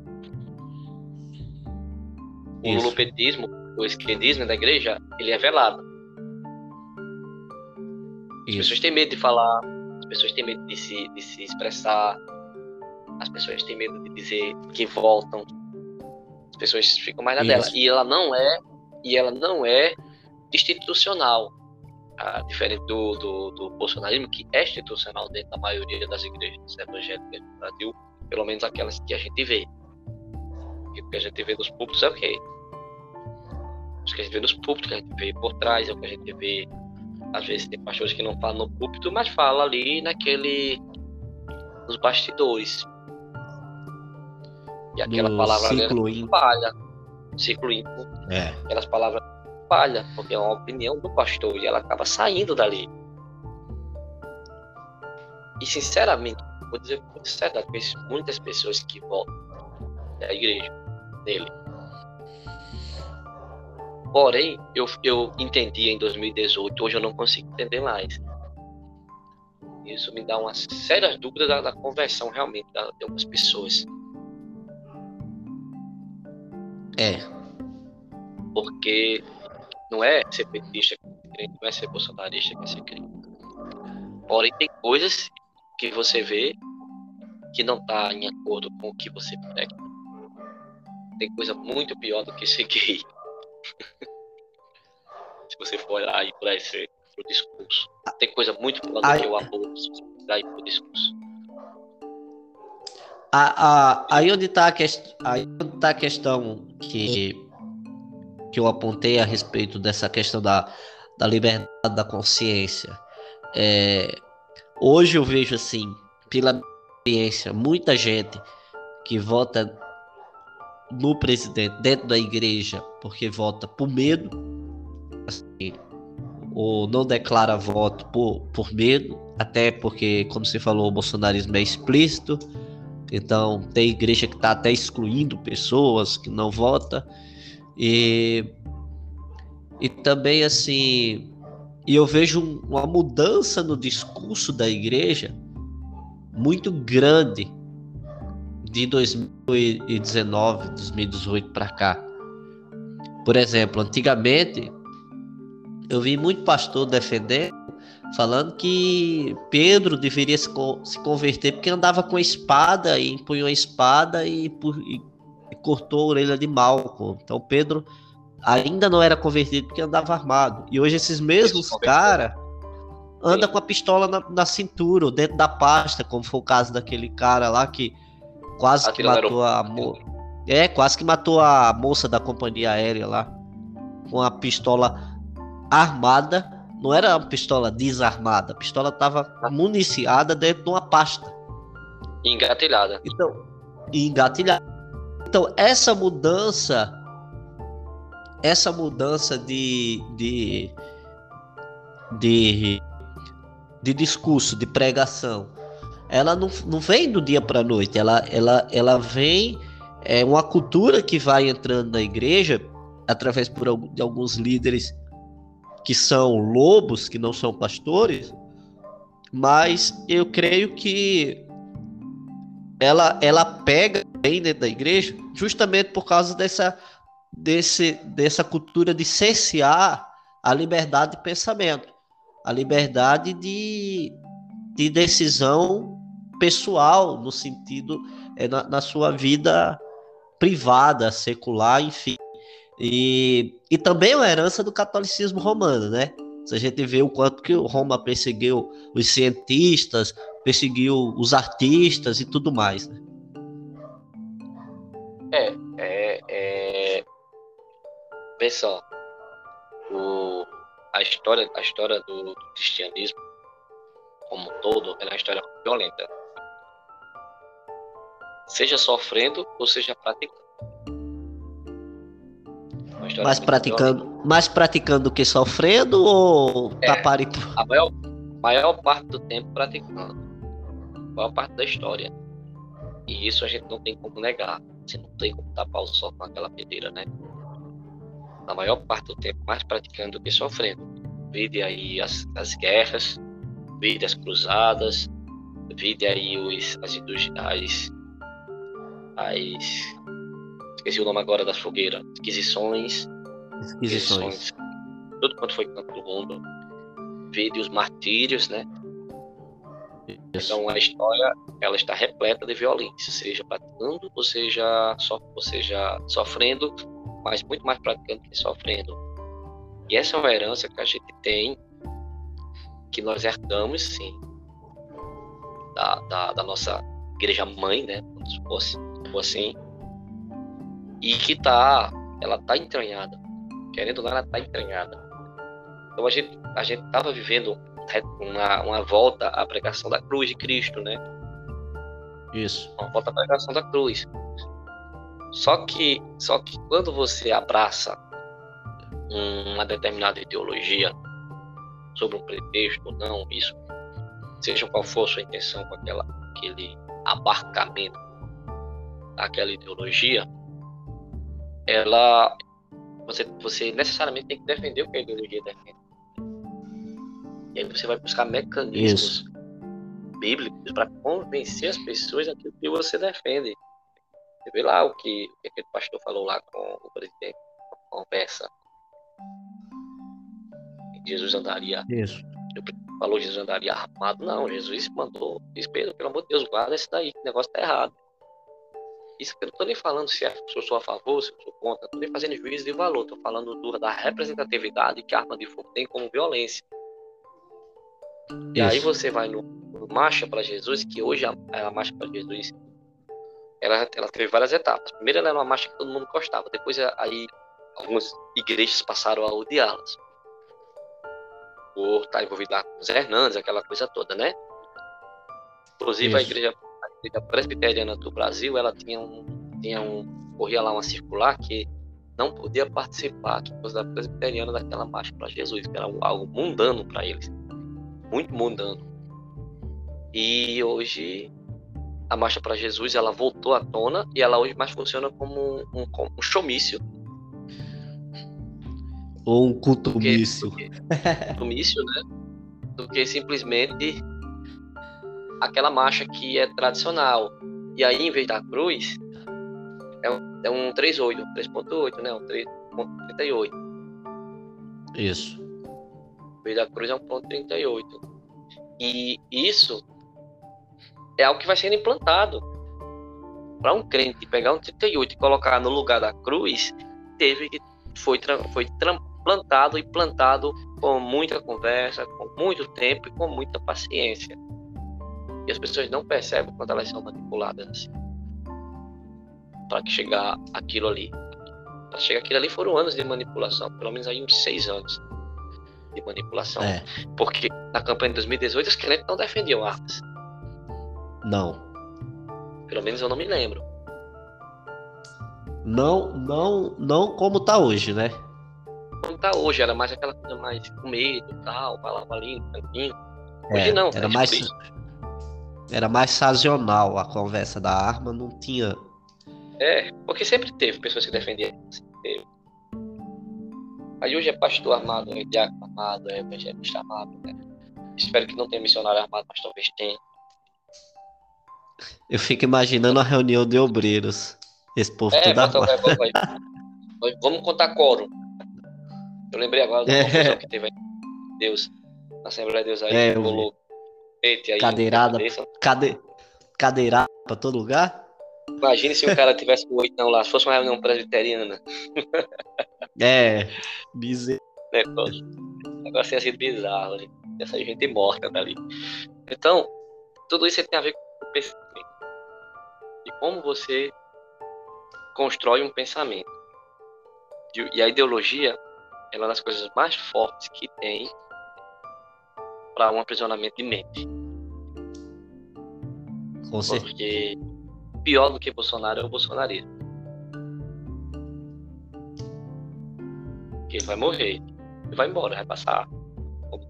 O Isso. lulopetismo, o esquerdismo da igreja, ele é velado. As pessoas têm medo de falar, as pessoas têm medo de se, de se expressar, as pessoas têm medo de dizer que voltam, as pessoas ficam mais na Isso. dela. E ela não é, e ela não é institucional, ah, diferente do, do, do, bolsonarismo, que é institucional dentro da maioria das igrejas evangélicas do Brasil, pelo menos aquelas que a gente vê. o que a gente vê nos púlpitos é o quê? O que a gente vê nos púlpitos, que a gente vê por trás, é o que a gente vê às vezes tem pastores que não falam no púlpito, mas fala ali naquele. nos bastidores. E aquela no palavra ciclo íntimo. falha. Ciclo íntimo. É. Aquelas palavras falha, porque é uma opinião do pastor e ela acaba saindo dali. E sinceramente, vou dizer com sinceridade, muitas pessoas que voltam da igreja dele Porém, eu, eu entendi em 2018, hoje eu não consigo entender mais. Isso me dá umas sérias dúvidas da, da conversão realmente da, de algumas pessoas. É. Porque não é ser petista não é ser bolsonarista que é ser crente. Porém, tem coisas que você vê que não está em acordo com o que você prega. Tem coisa muito pior do que ser gay. se você for olhar aí para esse pro discurso. Tem coisa muito pior do que o aborto, se você olhar aí pro discurso. Aí onde está a, quest... tá a questão que, que eu apontei a respeito dessa questão da, da liberdade da consciência. É, hoje eu vejo assim, pela experiência, muita gente que vota no presidente dentro da igreja porque vota por medo, assim, ou não declara voto por, por medo, até porque, como você falou, o bolsonarismo é explícito, Então, tem igreja que está até excluindo pessoas que não votam. E, e também, assim, e eu vejo uma mudança no discurso da igreja muito grande de 2019, 2018 para cá. Por exemplo, antigamente eu vi muito pastor defender falando que Pedro deveria se, se converter porque andava com a espada e empunhou a espada e, e, e cortou a orelha de Malco. Então Pedro ainda não era convertido porque andava armado. E hoje esses mesmos caras andam com a pistola na, na, cintura, ou dentro da pasta, como foi o caso daquele cara lá que quase que matou a moça. É, quase que matou a moça da companhia aérea lá. Com a pistola armada. Não era uma pistola desarmada. A pistola estava municiada dentro de uma pasta. Engatilhada. Então, engatilhada. Então, essa mudança essa mudança de, de, de, de discurso, de pregação, ela não, não vem do dia para a noite, ela, ela, ela vem, é uma cultura que vai entrando na igreja, através por, de alguns líderes que são lobos, que não são pastores, mas eu creio que ela, ela pega bem dentro da igreja, justamente por causa dessa desse, dessa cultura de cercear a liberdade de pensamento, a liberdade de, de decisão pessoal, no sentido, é, na, na sua vida privada, secular, enfim. E, e também é uma herança do catolicismo romano, né? Se a gente vê o quanto que Roma perseguiu os cientistas, perseguiu os artistas e tudo mais. Né? É, é, é, só, o, a história, a história do, do cristianismo como um todo é uma história violenta. Seja sofrendo ou seja praticando. Mais praticando, mais praticando do que sofrendo ou é, taparipo? A maior, maior parte do tempo praticando. A maior parte da história. E isso a gente não tem como negar. Você não tem como tapar o sol com aquela pedreira, né? na maior parte do tempo, mais praticando do que sofrendo. Vide aí as, as guerras, vide as cruzadas, vide aí os, as, as, as esqueci o nome agora das fogueiras, Inquisições, Inquisições, tudo quanto foi canto do mundo, vide os martírios, né? Isso. Então a história ela está repleta de violência, seja praticando ou seja, so, ou seja sofrendo mas muito mais praticando que sofrendo. E essa é uma herança que a gente tem, que nós herdamos, sim, da, da, da nossa igreja mãe, né, se fosse, assim, e que tá, ela tá entranhada, querendo ou não, ela tá entranhada. Então a gente, a gente tava vivendo uma, uma volta à pregação da cruz de Cristo, né? Isso. Uma volta à pregação da cruz. Só que, só que quando você abraça uma determinada ideologia sobre um pretexto ou não, isso, seja qual for a sua intenção com aquela, aquele abarcamento daquela ideologia, ela você, você necessariamente tem que defender o que a ideologia defende. E aí você vai buscar mecanismos Isso. bíblicos para convencer as pessoas daquilo que você defende. Você vê lá o que, o que aquele pastor falou lá com o presidente, conversa. Jesus andaria. Isso. Falou Jesus andaria armado. Não, Jesus mandou. Pedro, pelo amor de Deus, guarda esse daí, que negócio tá errado. Isso eu não tô nem falando se, é, se eu sou a favor, se eu sou contra, não tô nem fazendo juízo de valor, tô falando do, da representatividade que a arma de fogo tem como violência. E aí você vai no, no Marcha para Jesus, que hoje a, a Marcha para Jesus ela, ela teve várias etapas. Primeiro ela era uma marcha que todo mundo gostava, depois aí algumas igrejas passaram a odiá-las. Por estar envolvido lá com os Hernandes, aquela coisa toda, né? Inclusive igreja, a igreja, presbiteriana do Brasil, ela tinha um, tinha um, corria lá uma circular que não podia participar, que fosse da presbiteriana daquela marcha para Jesus, que era algo mundano para eles, muito mundano. E hoje a marcha para Jesus ela voltou à tona e ela hoje mais funciona como um, um, um showmício. Ou um culto mício. mício, né? Do que simplesmente aquela marcha que é tradicional. E aí, em vez da cruz, é um, é um 3.8, 3.8, né? Um 3.38. Isso. Em vez da cruz é um ponto 38. E isso é algo que vai sendo implantado. Para um crente pegar um 38 e colocar no lugar da cruz, teve que foi, foi plantado e plantado com muita conversa, com muito tempo e com muita paciência. E as pessoas não percebem quando elas são manipuladas assim. Para que chegar aquilo ali. Para chegar aquilo ali foram anos de manipulação, pelo menos aí uns seis anos de manipulação. É. Porque na campanha de 2018 os crentes não defendiam armas. Não. Pelo menos eu não me lembro. Não, não, não como tá hoje, né? Como tá hoje, era mais aquela coisa mais com medo e tal, falava ali no cantinho. Hoje é, não, era mais era mais sazonal a conversa da arma, não tinha. É, porque sempre teve pessoas que defendiam. Teve. Aí hoje é pastor armado, é diácono armado, é evangelista armado, né? Espero que não tenha missionário armado, mas talvez tenha. Eu fico imaginando a reunião de obreiros. Esse povo é, tudo vai, vai. Vamos contar quórum. Eu lembrei agora da é. que teve aí. Deus. Na Assembleia de Deus aí. É, rolou. Aí, cadeirada. Cade, cadeirada pra todo lugar. Imagine se o cara tivesse com oitão lá, se fosse uma reunião presbiteriana. é, bizarro. Negócio, negócio ia ser bizarro, gente. Essa gente morta dali. Então, tudo isso tem a ver com o pensamento. E como você constrói um pensamento. E a ideologia é uma das coisas mais fortes que tem para um aprisionamento de mente. Com certeza. Porque pior do que Bolsonaro é o bolsonarismo. Porque ele vai morrer, ele vai embora, vai passar.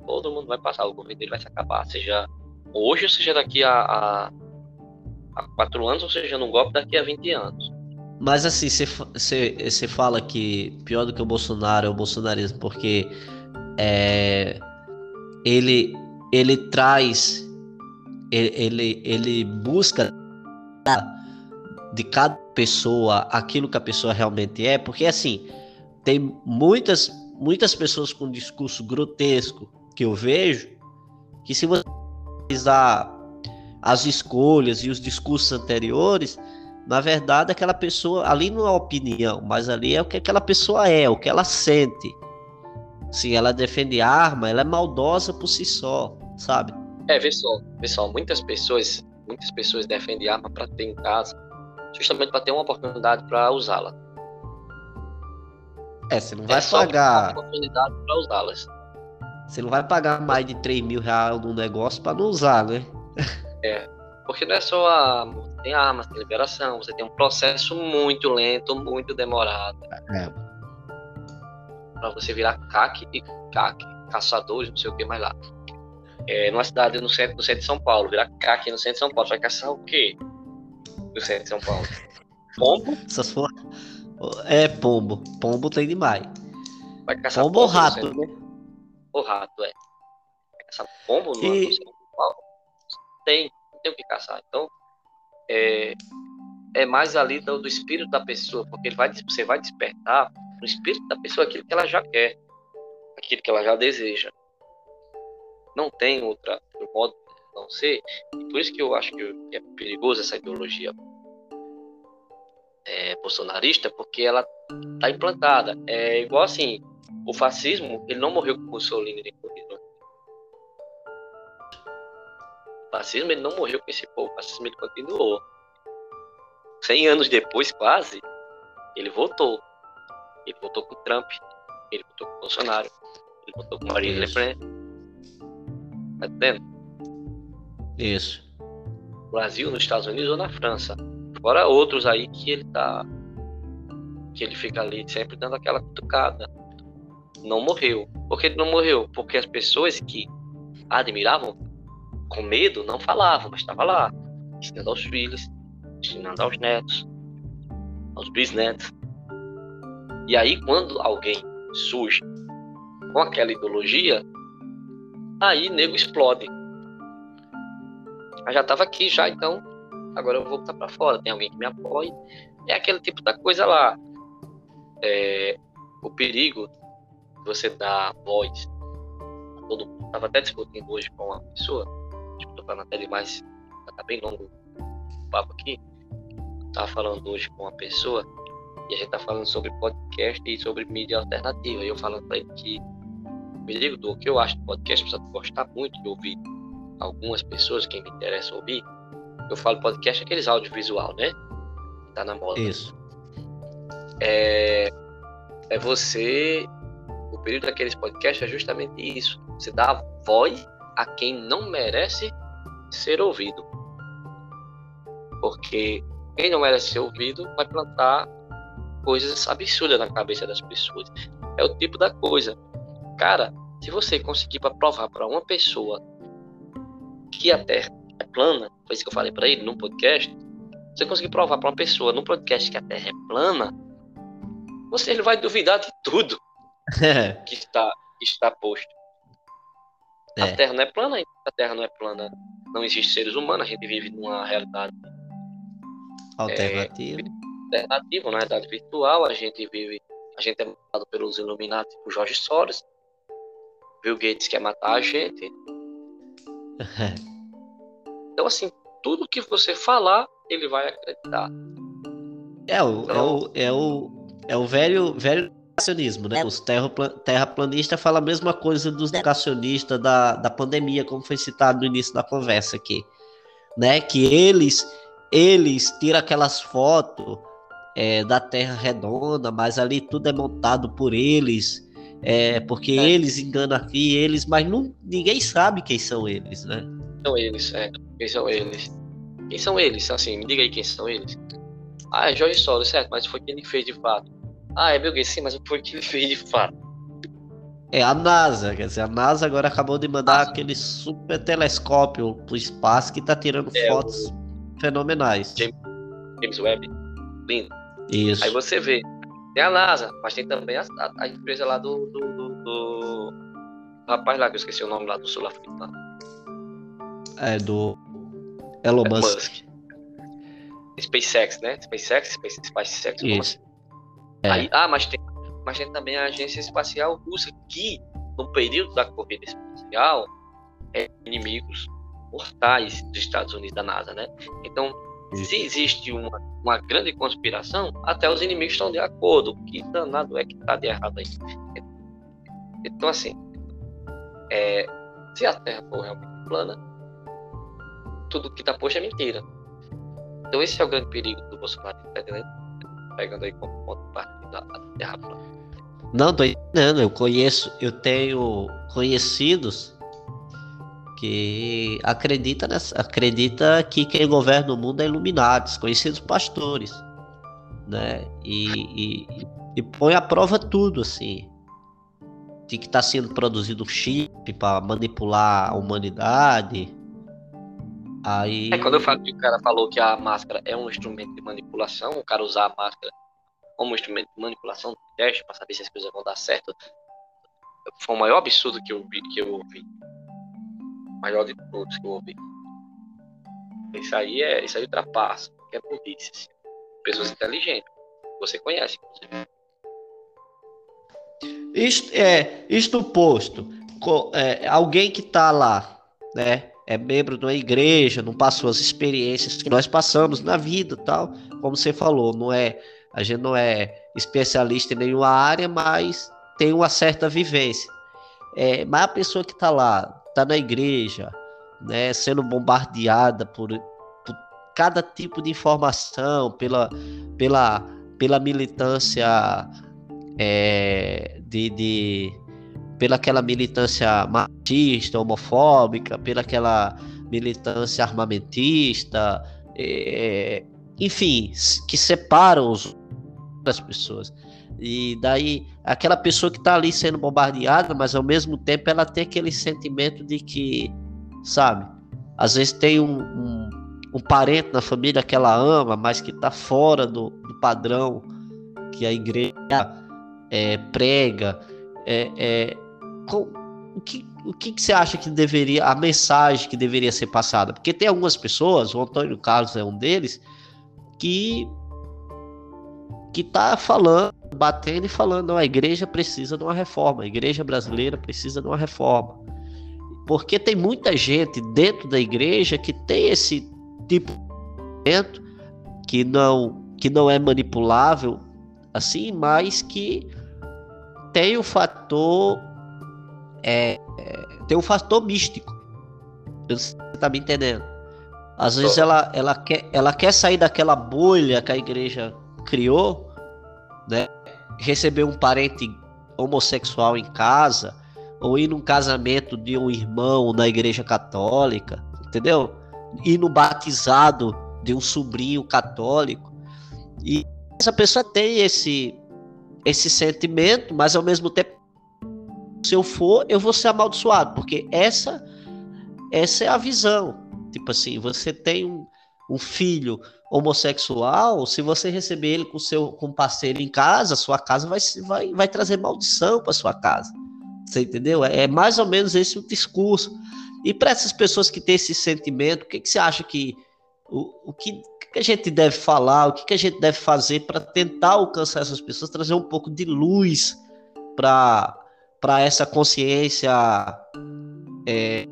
Todo mundo vai passar, o governo dele vai se acabar, seja hoje, ou seja daqui a, a, a quatro anos, ou seja num golpe daqui a 20 anos. Mas assim, você fala que pior do que o Bolsonaro é o bolsonarismo, porque é, ele, ele traz, ele, ele busca de cada pessoa aquilo que a pessoa realmente é, porque assim, tem muitas, muitas pessoas com discurso grotesco que eu vejo, que se você analisar as escolhas e os discursos anteriores, na verdade, aquela pessoa, ali não é opinião, mas ali é o que aquela pessoa é, o que ela sente. Se ela defende arma, ela é maldosa por si só, sabe? É, vê só, vê só, muitas pessoas, muitas pessoas defendem arma para ter em casa, justamente para ter uma oportunidade para usá-la. É, você não vai é pagar. Uma oportunidade para usá-las. Você não vai pagar mais de 3 mil reais num negócio para não usar, né? É, porque não é só a tem armas, tem liberação, você tem um processo muito lento, muito demorado. É. Para você virar CAC e CAC, caçadores, não sei o que mais lá. É, numa cidade no centro, no centro de São Paulo, virar CAC no centro de São Paulo, vai caçar o quê? No centro de São Paulo. Pombo? Essas for... É pombo. Pombo tem demais. Vai caçar pombo, pombo ou rato, né? O rato, é. Vai caçar pombo no, e... centro de São Paulo? Tem, tem o que caçar. Então, é, é mais ali do, do, espírito da pessoa, porque ele vai, você vai despertar no espírito da pessoa aquilo que ela já quer, aquilo que ela já deseja. Não tem outra outro modo de não ser. E por isso que eu acho que é perigoso essa ideologia é, bolsonarista, porque ela está implantada. É igual assim, o fascismo, ele não morreu com Mussolini nem com Hitler. fascismo ele não morreu com esse povo, o fascismo ele continuou. Cem anos depois, quase, ele voltou. Ele voltou com Trump, ele voltou com Bolsonaro, ele voltou com Marine Le Pen. Tá entendendo? Isso. Brasil, nos Estados Unidos ou na França. Fora outros aí que ele tá. Que ele fica ali sempre dando aquela cutucada. Não morreu. Por que ele não morreu? Porque as pessoas que admiravam com medo, não falavam, mas estava lá. ensinando aos filhos, ensinando aos netos, aos bisnetos. E aí, quando alguém surge com aquela ideologia, aí nego explode. Eu já estava aqui já, então agora eu vou voltar para fora. Tem alguém que me apoie. É aquele tipo da coisa lá. É, o perigo de você dar voz a todo mundo. Estava até discutindo hoje com uma pessoa, tipo, tô falando até demais, tá bem longo o papo aqui. Tava falando hoje com uma pessoa e a gente tá falando sobre podcast e sobre mídia alternativa. E eu falando para ele que me ligo do que eu acho do podcast, de gostar muito de ouvir algumas pessoas, quem me interessa ouvir. Eu falo podcast aqueles audiovisual, né? Tá na moda. Isso. É, é você. O período daqueles podcasts é justamente isso. Você dá voz a quem não merece ser ouvido. Porque quem não merece ser ouvido vai plantar coisas absurdas na cabeça das pessoas. É o tipo da coisa. Cara, se você conseguir para provar para uma pessoa que a Terra é plana, foi isso que eu falei para ele num podcast, você conseguir provar para uma pessoa num podcast que a Terra é plana, você ele vai duvidar de tudo que está que está posto. É. A Terra não é plana, a Terra não é plana, não existe seres humanos, a gente vive numa realidade alternativa. É, alternativa, uma realidade virtual, a gente vive, a gente é matado pelos Illuminati, por Jorge Soros, Bill Gates quer matar a gente. então, assim, tudo que você falar, ele vai acreditar. É o, então, é o, é o, é o velho, velho negacionismo, né? É. Os terraplanistas falam a mesma coisa dos negacionistas da, da pandemia, como foi citado no início da conversa aqui, né? Que eles, eles tiram aquelas fotos é, da Terra redonda, mas ali tudo é montado por eles, é, porque é. eles enganam aqui, eles, mas não, ninguém sabe quem são eles, né? São eles, é. Quem são eles? Quem são eles? Assim, me diga aí quem são eles. Ah, é Jorge Soros, certo, mas foi quem ele fez de fato. Ah, é Bill Gates, sim, mas foi que ele fez de fato. É a NASA, quer dizer, a NASA agora acabou de mandar NASA. aquele super telescópio pro espaço que tá tirando é, fotos o... fenomenais. James, James Webb, lindo. Isso. Aí você vê, tem a NASA, mas tem também a, a, a empresa lá do, do, do, do, rapaz lá, que eu esqueci o nome lá do sul-africano. É, do Elon Musk. Musk. SpaceX, né? SpaceX, SpaceX, Isso. Assim? É. Aí, ah, mas tem, mas tem também a Agência Espacial Russa, que no período da corrida espacial é inimigos mortais dos Estados Unidos da NASA, né? Então, Isso. Se existe uma, uma grande conspiração, até os inimigos estão de acordo. Que danado é que está de errado aí? Então, assim, é, se a Terra for realmente plana, tudo que está posto é mentira. Então, esse é o grande perigo do Bolsonaro, tá pegando aí como ponto de partida da Terra plana. Não, tô entendendo. Eu conheço, eu tenho conhecidos que acredita nessa, acredita que quem governa o mundo é iluminados, conhecidos pastores, né? E, e, e põe à prova tudo assim, de que está sendo produzido chip para manipular a humanidade. Aí... É quando eu falo que o cara falou que a máscara é um instrumento de manipulação, o cara usar a máscara como instrumento de manipulação, teste, para saber se as coisas vão dar certo, foi o maior absurdo que eu vi, que eu ouvi. Maior de todos que eu ouvi. Isso aí é, isso aí ultrapassa, é burrice. Assim. Pessoas inteligentes, você conhece. Isto, é, isto posto, é, alguém que está lá, né, é membro de uma igreja, não passou as experiências que nós passamos na vida, tal, como você falou, não é, a gente não é especialista em nenhuma área, mas tem uma certa vivência. É, mas a pessoa que está lá, está na igreja, né, sendo bombardeada por, por, cada tipo de informação, pela, pela, pela militância é, de, de pela aquela militância machista, homofóbica, pela aquela militância armamentista, é, enfim, que separam os, as pessoas. E daí, aquela pessoa que está ali sendo bombardeada, mas ao mesmo tempo ela tem aquele sentimento de que, sabe, às vezes tem um, um, um parente na família que ela ama, mas que está fora do, do, padrão que a igreja é, prega. É, é, com, o que, o que, que você acha que deveria, a mensagem que deveria ser passada? Porque tem algumas pessoas, o Antônio Carlos é um deles, que que tá falando, batendo e falando, não, a igreja precisa de uma reforma, a igreja brasileira precisa de uma reforma. Porque tem muita gente dentro da igreja que tem esse tipo de que não que não é manipulável assim, mas que tem o fator é, é tem um fator místico. Você tá me entendendo? Às vezes ela, ela, quer, ela quer sair daquela bolha que a igreja criou, né? Receber um parente homossexual em casa, ou ir num casamento de um irmão na igreja católica, entendeu? Ir no batizado de um sobrinho católico. E essa pessoa tem esse esse sentimento, mas ao mesmo tempo se eu for, eu vou ser amaldiçoado, porque essa essa é a visão. Tipo assim, você tem um, um filho homossexual, se você receber ele com seu com parceiro em casa, sua casa vai, vai, vai trazer maldição para sua casa. Você entendeu? É, é, mais ou menos esse o discurso. E para essas pessoas que têm esse sentimento, o que, que você acha que o, o que, que a gente deve falar, o que, que a gente deve fazer para tentar alcançar essas pessoas, trazer um pouco de luz para essa consciência é,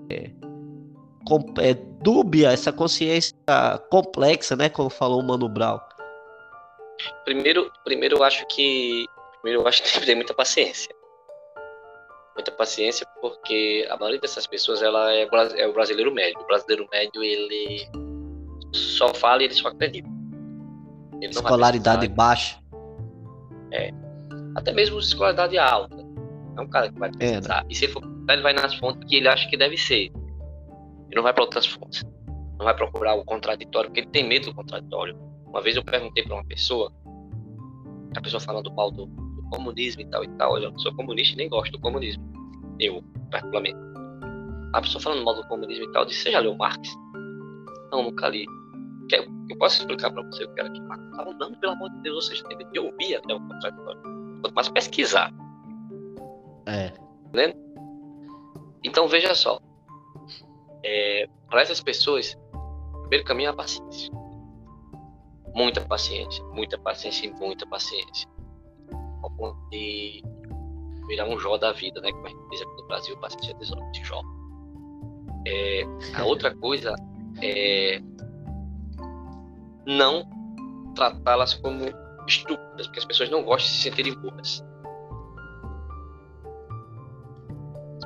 é, dúbia, essa consciência complexa, né? Como falou o Mano Brown. Primeiro, primeiro eu acho que primeiro eu acho que tem que ter muita paciência. Muita paciência, porque a maioria dessas pessoas ela é, é o brasileiro médio. O brasileiro médio ele só fala e ele só acredita. Ele escolaridade baixa. É. Até mesmo escolaridade alta. É um cara que vai pensar. É, né? E se ele for ele vai nas fontes que ele acha que deve ser. Ele não vai para outras fontes. Não vai procurar o contraditório, porque ele tem medo do contraditório. Uma vez eu perguntei para uma pessoa, a pessoa falando mal do, do, comunismo e tal e tal. Eu sou comunista e nem gosto do comunismo. Eu, particularmente. A pessoa falando mal do comunismo e tal, eu disse: Você já leu Marx? Não, nunca li. Eu posso explicar para você o que era que Marx estava dando, pelo amor de Deus, ou seja, teve que ouvir até o contraditório. Quanto mais pesquisar. É. Entendeu? Então veja só. É, para essas pessoas, o primeiro caminho é a paciência. Muita paciência, muita paciência e muita paciência. Ao ponto de virar um Jó da vida, né? Como a gente diz aqui no Brasil, paciência é de Jó. É, a outra coisa é não tratá-las como estúpidas, porque as pessoas não gostam de se sentirem burras.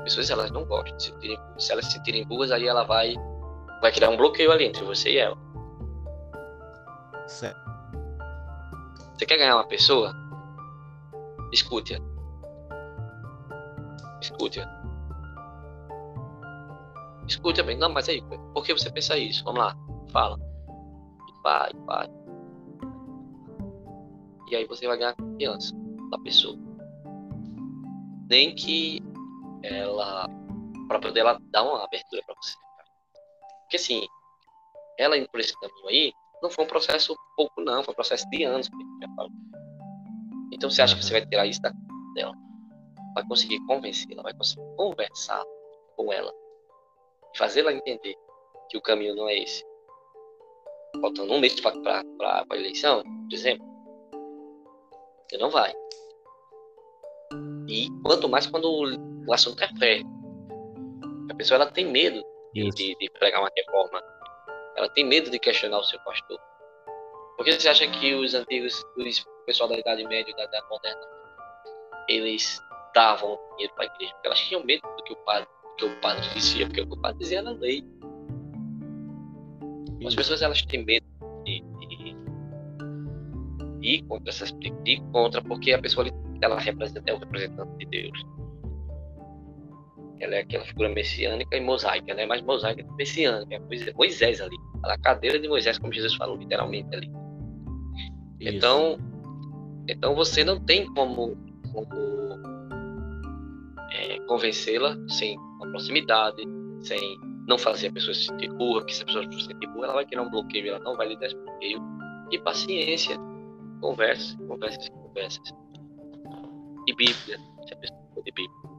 Pessoas elas não gostam de se sentirem Se elas se sentirem burras, aí ela vai, vai criar um bloqueio ali entre você e ela. Certo. Você quer ganhar uma pessoa? Escute-a. Escute-a. Escute bem. Não, mas aí, por que você pensa isso? Vamos lá, fala. E vai, vai. E aí você vai ganhar confiança da pessoa. Nem que ela para poder ela dar uma abertura para você. Porque assim, ela indo por esse caminho aí, não foi um processo pouco não, foi um processo de anos, Então você acha que você vai tirar isso da dela? Vai conseguir convencê-la, vai conseguir conversar com ela, fazê-la entender que o caminho não é esse. Faltando um mês para a eleição, por exemplo, você não vai. E quanto mais quando o assunto é fé. A pessoa ela tem medo de, de, pregar uma reforma. Ela tem medo de questionar o seu pastor. Por que você acha que os antigos, os, o pessoal da Idade Média da Idade Moderna, eles davam dinheiro para a igreja? Porque elas tinham medo do que o padre, do que o padre dizia, porque o que o padre dizia era lei. As pessoas elas têm medo de, de, de ir contra essas de ir contra porque a pessoa ela representa é o representante de Deus ela é aquela figura messiânica e mosaica, né? Mas mosaica é messiânica, é Moisés ali, a cadeira de Moisés, como Jesus falou literalmente ali. Isso. Então, então você não tem como, como é, convencê-la sem uma proximidade, sem não fazer a pessoa se sentir burra, que se a pessoa se sentir burra, ela vai criar um bloqueio, ela não vai lidar esse bloqueio. E paciência, conversa, conversas, conversas. E Bíblia, se a pessoa for de Bíblia.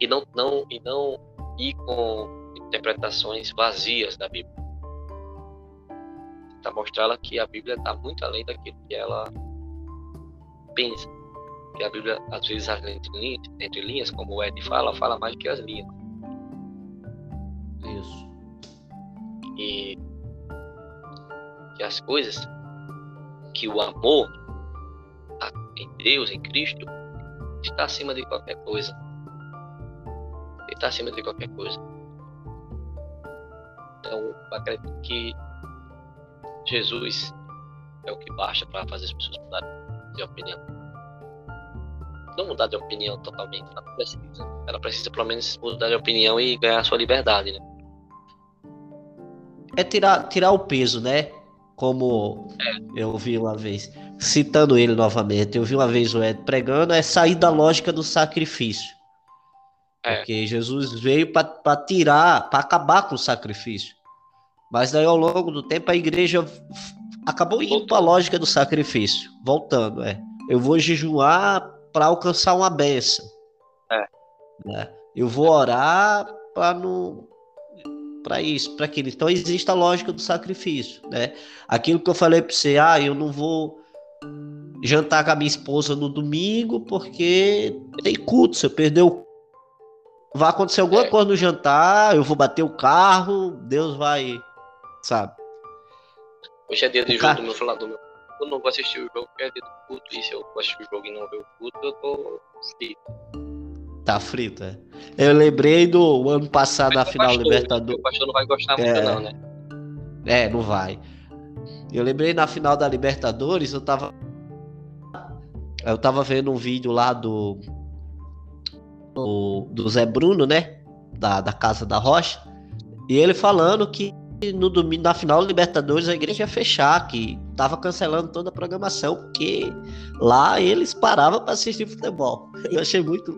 E não, não, e não ir com interpretações vazias da Bíblia. Para mostrar ela que a Bíblia está muito além daquilo que ela pensa. Que a Bíblia, às vezes, entre linhas, entre linhas como o Ed fala, fala mais do que as linhas. Isso. E que as coisas, que o amor em Deus, em Cristo, está acima de qualquer coisa. Está acima de qualquer coisa. Então, acredito que Jesus é o que basta para fazer as pessoas mudarem de opinião. Não mudar de opinião totalmente, ela precisa. Ela precisa pelo menos mudar de opinião e ganhar a sua liberdade, né? É tirar, tirar o peso, né? Como é. eu vi uma vez, citando ele novamente, eu vi uma vez o Ed pregando, é sair da lógica do sacrifício. É. Porque Jesus veio para tirar, para acabar com o sacrifício. Mas daí ao longo do tempo a igreja acabou indo para a lógica do sacrifício, voltando, é. Eu vou jejuar para alcançar uma benção. É. Né? Eu vou orar para não para isso, para aquilo. Então existe a lógica do sacrifício, né? Aquilo que eu falei para você, ah, eu não vou jantar com a minha esposa no domingo porque tem culto, se eu perder o vai acontecer alguma é. coisa no jantar, eu vou bater o carro, Deus vai, sabe? Hoje é dia de o jogo car... do meu falador. Eu não vou assistir o jogo porque é dia do culto, e se eu assistir o jogo e não ver o culto, eu tô frito. Tá frito, é. Eu lembrei do ano passado na final pastor, Libertadores. O pastor não vai gostar muito, é... não, né? É, não vai. Eu lembrei na final da Libertadores, eu tava. Eu tava vendo um vídeo lá do do, do Zé Bruno, né? Da, da Casa da Rocha. E ele falando que no domingo, na final da Libertadores, a igreja ia fechar, que tava cancelando toda a programação, porque lá eles paravam para assistir futebol. Eu achei muito,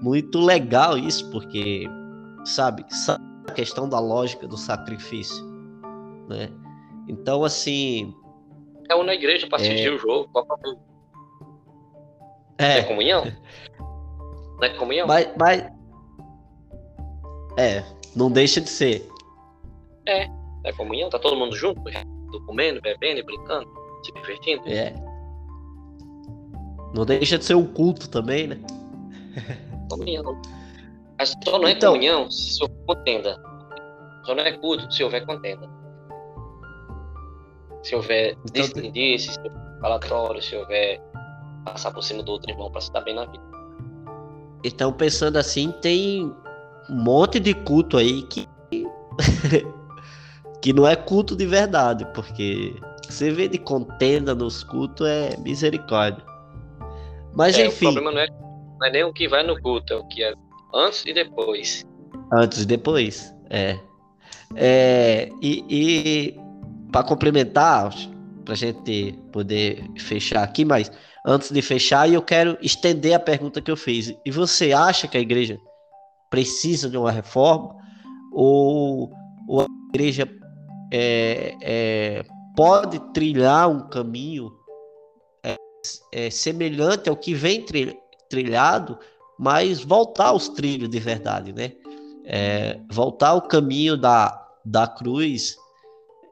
muito legal isso, porque, sabe, a questão da lógica do sacrifício, né? Então, assim. É uma igreja para assistir é... o jogo, qual É. é comunhão? Não é comunhão? Mas, mas. É, não deixa de ser. É, é comunhão, tá todo mundo junto, comendo, bebendo, brincando, se divertindo. É. Não deixa de ser um culto também, né? Comunhão. Mas só não é então, comunhão se houver contenda. Só não é culto se houver contenda. Se houver então, se houver falatório, se houver passar por cima do outro irmão para se dar bem na vida. Então, pensando assim, tem um monte de culto aí que. que não é culto de verdade, porque você vê de contenda nos cultos é misericórdia. Mas é, enfim. O problema não é, não é nem o que vai no culto, é o que é antes e depois. Antes e depois, é. é e, e para complementar, para a gente poder fechar aqui, mas antes de fechar, eu quero estender a pergunta que eu fiz. E você acha que a igreja precisa de uma reforma? Ou, ou a igreja é, é, pode trilhar um caminho é, é semelhante ao que vem trilhado, mas voltar aos trilhos de verdade, né? É, voltar ao caminho da, da cruz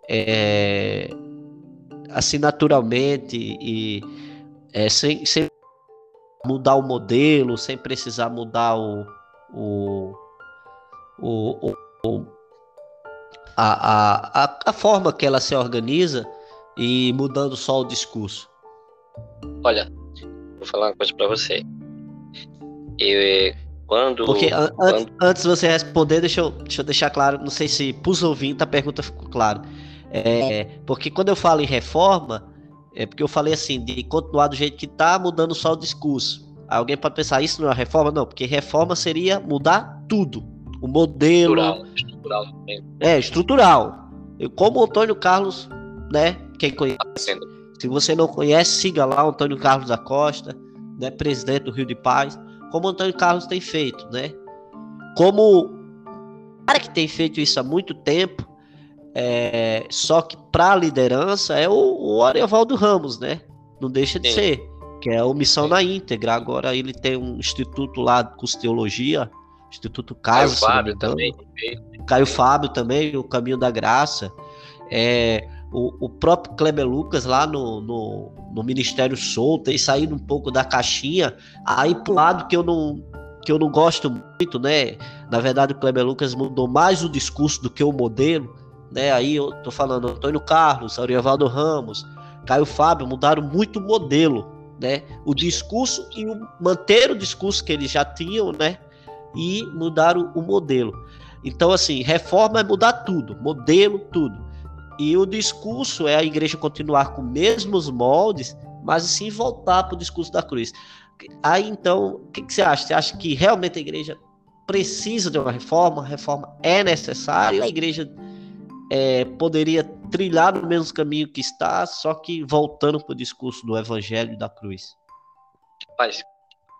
é, assim naturalmente e é, sem, sem mudar o modelo, sem precisar mudar o, o, o, o a, a, a forma que ela se organiza e mudando só o discurso? Olha, vou falar uma coisa para você. Eu, quando. Porque an quando... antes de você responder, deixa eu, deixa eu deixar claro, não sei se pros ouvintes a pergunta ficou clara. É, porque quando eu falo em reforma, é porque eu falei assim, de continuar do jeito que tá, mudando só o discurso. Alguém pode pensar, isso não é reforma? Não, porque reforma seria mudar tudo. O modelo. Estrutural, estrutural É, estrutural. Eu, como o Antônio Carlos, né? Quem conhece. Se você não conhece, siga lá o Antônio Carlos da Costa, né, presidente do Rio de Paz. Como o Antônio Carlos tem feito, né? Como cara que tem feito isso há muito tempo, é, só que para a liderança é o, o Ariovaldo Ramos, né? Não deixa de Sim. ser, que é o Missão Sim. na Íntegra. Agora ele tem um instituto lá de Teologia, Instituto Casa. Caio Fábio também. Caio Fábio também, o Caminho da Graça. É, o, o próprio Kleber Lucas lá no, no, no Ministério Soul tem saído um pouco da caixinha, aí pro lado que eu não que eu não gosto muito, né? Na verdade, o Kleber Lucas mudou mais o discurso do que o modelo, né? Aí eu tô falando Antônio Carlos, Ariovaldo Ramos, Caio Fábio mudaram muito o modelo, né? O discurso e o, manter o discurso que eles já tinham, né? E mudaram o modelo. Então, assim, reforma é mudar tudo, modelo, tudo. E o discurso é a igreja continuar com os mesmos moldes, mas sim voltar para o discurso da cruz. Aí então, o que, que, você acha? Você acha que realmente a igreja precisa de uma reforma? A reforma é necessária? A igreja é, poderia trilhar no mesmo caminho que está, só que voltando para o discurso do evangelho da cruz? Mas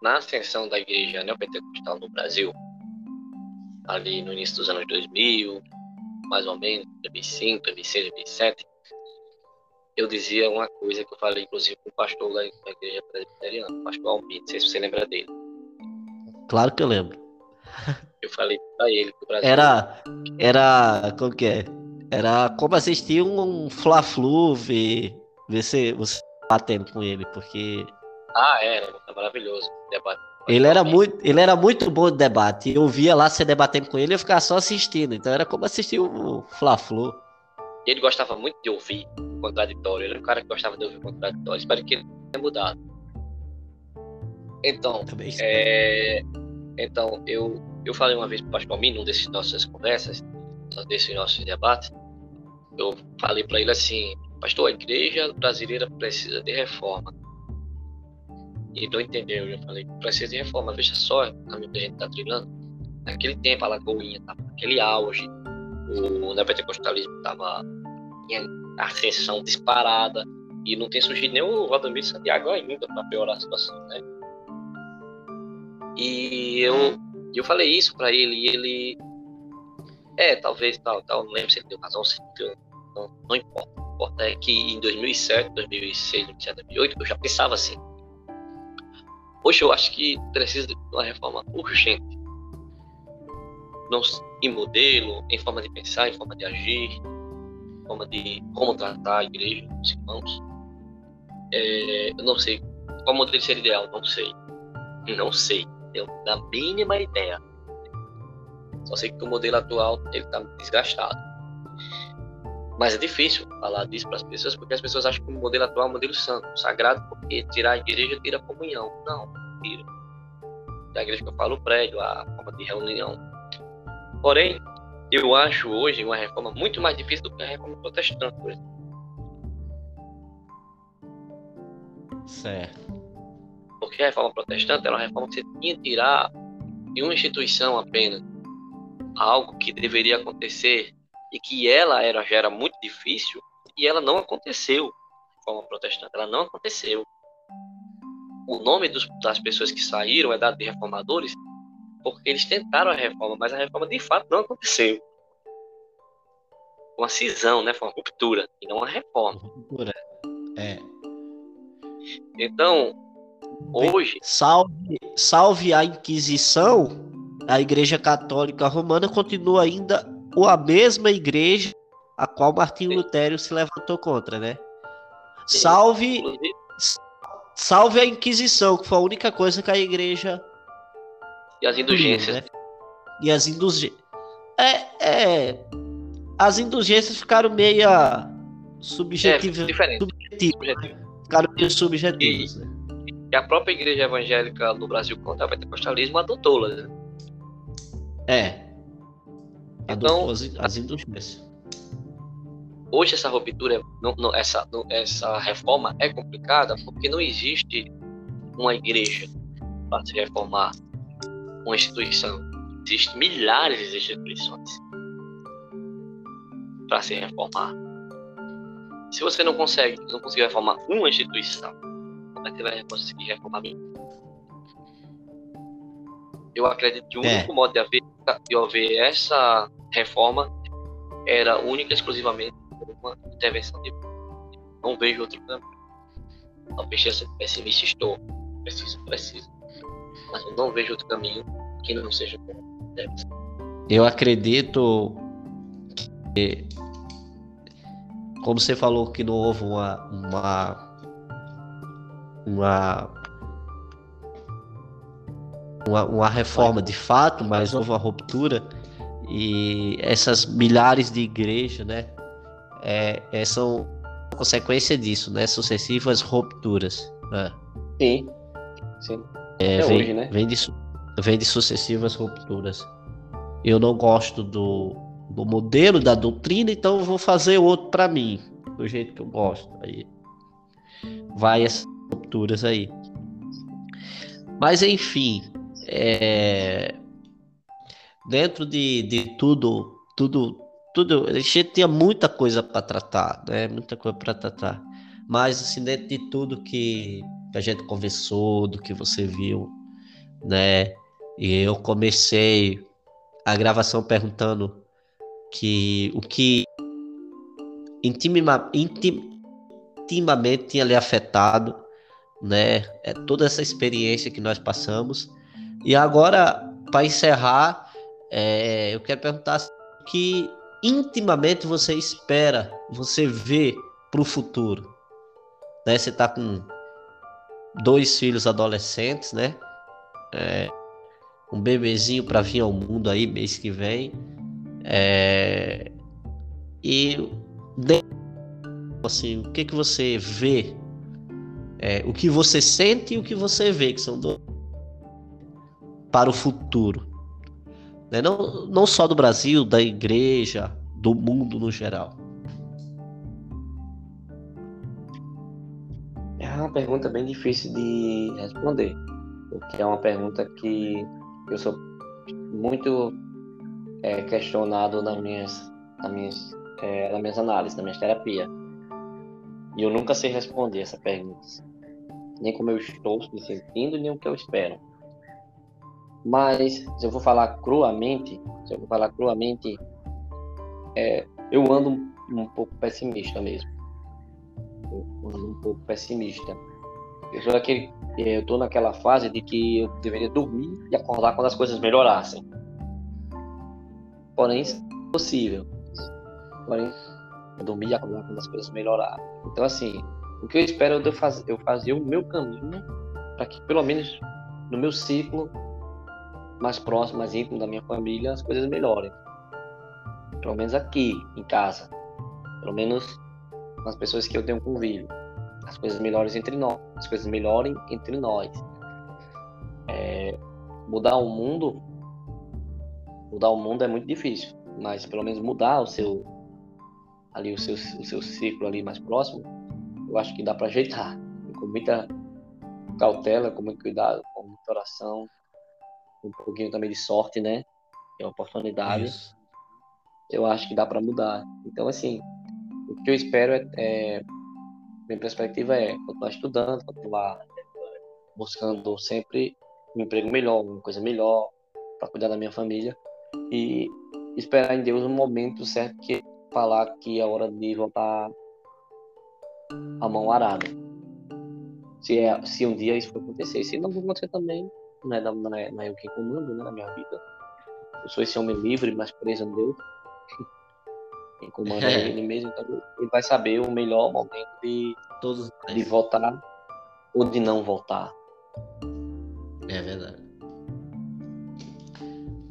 na ascensão da igreja neopentecostal no Brasil, ali no início dos anos 2000, mais ou menos, 2005, 2006, 2007, eu dizia uma coisa que eu falei, inclusive, com o pastor da igreja presbiteriana, o pastor Almir, não sei se você lembra dele. Claro que eu lembro. Eu falei para ele que o Brasil... Era, era, como que é? Era como assistir um Fla-Flu, ver, ver se você batendo com ele, porque... Ah, era, maravilhoso, debate ele era, muito, ele era muito bom de debate. Eu via lá você debatendo com ele e eu ficava só assistindo. Então era como assistir o Fla-Flu. Ele gostava muito de ouvir o contraditório. Ele era um cara que gostava de ouvir o contraditório. Espero que ele tenha mudado. Então, é, então eu, eu falei uma vez para o Pastor Mim, num desses nossas conversas, desses nossos debates, eu falei para ele assim, pastor, a igreja brasileira precisa de reforma e não entendeu. Eu falei, precisa de reforma. Veja só o caminho que a gente está trilhando. Naquele tempo, a Lagoinha estava naquele auge, o neopentecostalismo estava em ascensão disparada, e não tem surgido nem o Valdemir Santiago ainda para piorar a situação, né? E eu, eu falei isso para ele, e ele. É, talvez, tal, tal, não lembro se ele deu razão, se deu, não, não importa. O que importa é que em 2007, 2006, 2007, 2008, eu já pensava assim Hoje eu acho que precisa de uma reforma urgente. Não, em modelo, em forma de pensar, em forma de agir, em forma de como tratar a igreja, os irmãos. É, eu não sei qual modelo seria ideal, não sei. Não sei. Tenho a mínima ideia. Só sei que o modelo atual ele está desgastado. Mas é difícil falar disso para as pessoas, porque as pessoas acham que o modelo atual é um modelo santo, sagrado, porque tirar a igreja tira a comunhão. Não, tira. Da igreja que eu falo, o prédio, a forma de reunião. Porém, eu acho hoje uma reforma muito mais difícil do que a reforma protestante, por exemplo. Certo. Porque a reforma protestante era uma reforma que você tinha que tirar de uma instituição apenas algo que deveria acontecer e que ela era, já era muito difícil e ela não aconteceu de forma protestante, ela não aconteceu. O nome dos, das pessoas que saíram é dado de reformadores porque eles tentaram a reforma, mas a reforma de fato não aconteceu. Uma cisão, né? Foi uma ruptura e não uma reforma. Ruptura. É. Então, hoje. Salve, salve a Inquisição, a Igreja Católica Romana continua ainda a mesma igreja a qual Martinho Sim. Lutero se levantou contra, né? Salve, salve a Inquisição, que foi a única coisa que a igreja. E as indulgências. Né? E as indulgências. É, é, as indulgências ficaram meio subjetivas. É, diferente. Ficaram meio subjetivas. E, né? e, a própria igreja evangélica no Brasil contra o pentecostalismo adotou-las. Né? É. Então, as, as indústrias. Hoje essa ruptura, não, não, essa, não, essa reforma é complicada porque não existe uma igreja para se reformar, uma instituição. Existem milhares de instituições para se reformar. Se você não consegue, não conseguir reformar uma instituição, como é que você vai conseguir reformar? Eu acredito que o é. único modo de haver de haver essa reforma era única e exclusivamente uma intervenção de não vejo outro caminho. Talvez seja pessimista estou, preciso, preciso, mas eu não vejo outro caminho que não seja Eu acredito que, como você falou que não houve uma, uma, uma uma, uma reforma de fato, mas houve uma ruptura e essas milhares de igrejas, né, é, é, são consequência disso, né, sucessivas rupturas. Né? Sim, sim. É, vem, hoje, né? Vem de, vem de sucessivas rupturas. Eu não gosto do, do modelo da doutrina, então eu vou fazer outro para mim, do jeito que eu gosto. Aí vai essas rupturas aí. Mas enfim, é, dentro de, de tudo, tudo, tudo, a gente tinha muita coisa para tratar, né? Muita coisa para tratar. Mas assim, dentro de tudo que a gente conversou, do que você viu, né? E eu comecei a gravação perguntando que o que intima, intim, intimamente tinha lhe afetado, né? É toda essa experiência que nós passamos e agora, para encerrar, é, eu quero perguntar o que intimamente você espera, você vê para o futuro. Né? Você está com dois filhos adolescentes, né? É, um bebezinho para vir ao mundo aí mês que vem. É, e assim, o que que você vê? É, o que você sente e o que você vê, que são dois para o futuro. Né? Não, não só do Brasil, da igreja, do mundo no geral. É uma pergunta bem difícil de responder, porque é uma pergunta que eu sou muito é, questionado nas minhas, nas minhas, é, nas minhas análises, na minha terapia. E eu nunca sei responder essa pergunta. Nem como eu estou me sentindo, nem o que eu espero. Mas, se eu vou falar cruamente, se eu vou falar cruamente, é, eu ando um, pouco pessimista mesmo. Eu ando um pouco pessimista. Eu sou aquele, é, eu tô naquela fase de que eu deveria dormir e acordar quando as coisas melhorassem. Porém, isso é possível. Porém, eu dormir e acordar quando as coisas melhorarem. Então, assim, o que eu espero é eu fazer, eu fazer o meu caminho para que, pelo menos, no meu ciclo, mais próximo, mais íntimo da minha família, as coisas melhorem. Pelo menos aqui, em casa. Pelo menos com as pessoas que eu tenho convívio. As coisas melhores entre nós. As coisas melhorem entre nós. É, mudar o mundo. Mudar o mundo é muito difícil. Mas pelo menos mudar o seu. Ali o seu, o seu ciclo ali mais próximo. Eu acho que dá para ajeitar. Com muita cautela, com muito cuidado, com muita oração, um pouquinho também de sorte, né? É oportunidade. Isso. Eu acho que dá para mudar. Então, assim, o que eu espero é, é minha perspectiva é continuar estudando, continuar buscando sempre um emprego melhor, uma coisa melhor para cuidar da minha família e esperar em Deus um momento certo que falar que é hora de voltar a mão arada. Se, é, se um dia isso for acontecer, se não acontecer também, não é, não é, não é eu quem comando né, na minha vida. Eu sou esse homem livre, mas preso a Deus. Quem comanda é ele mesmo, então ele vai saber o melhor momento de, Todos de voltar ou de não voltar. É verdade.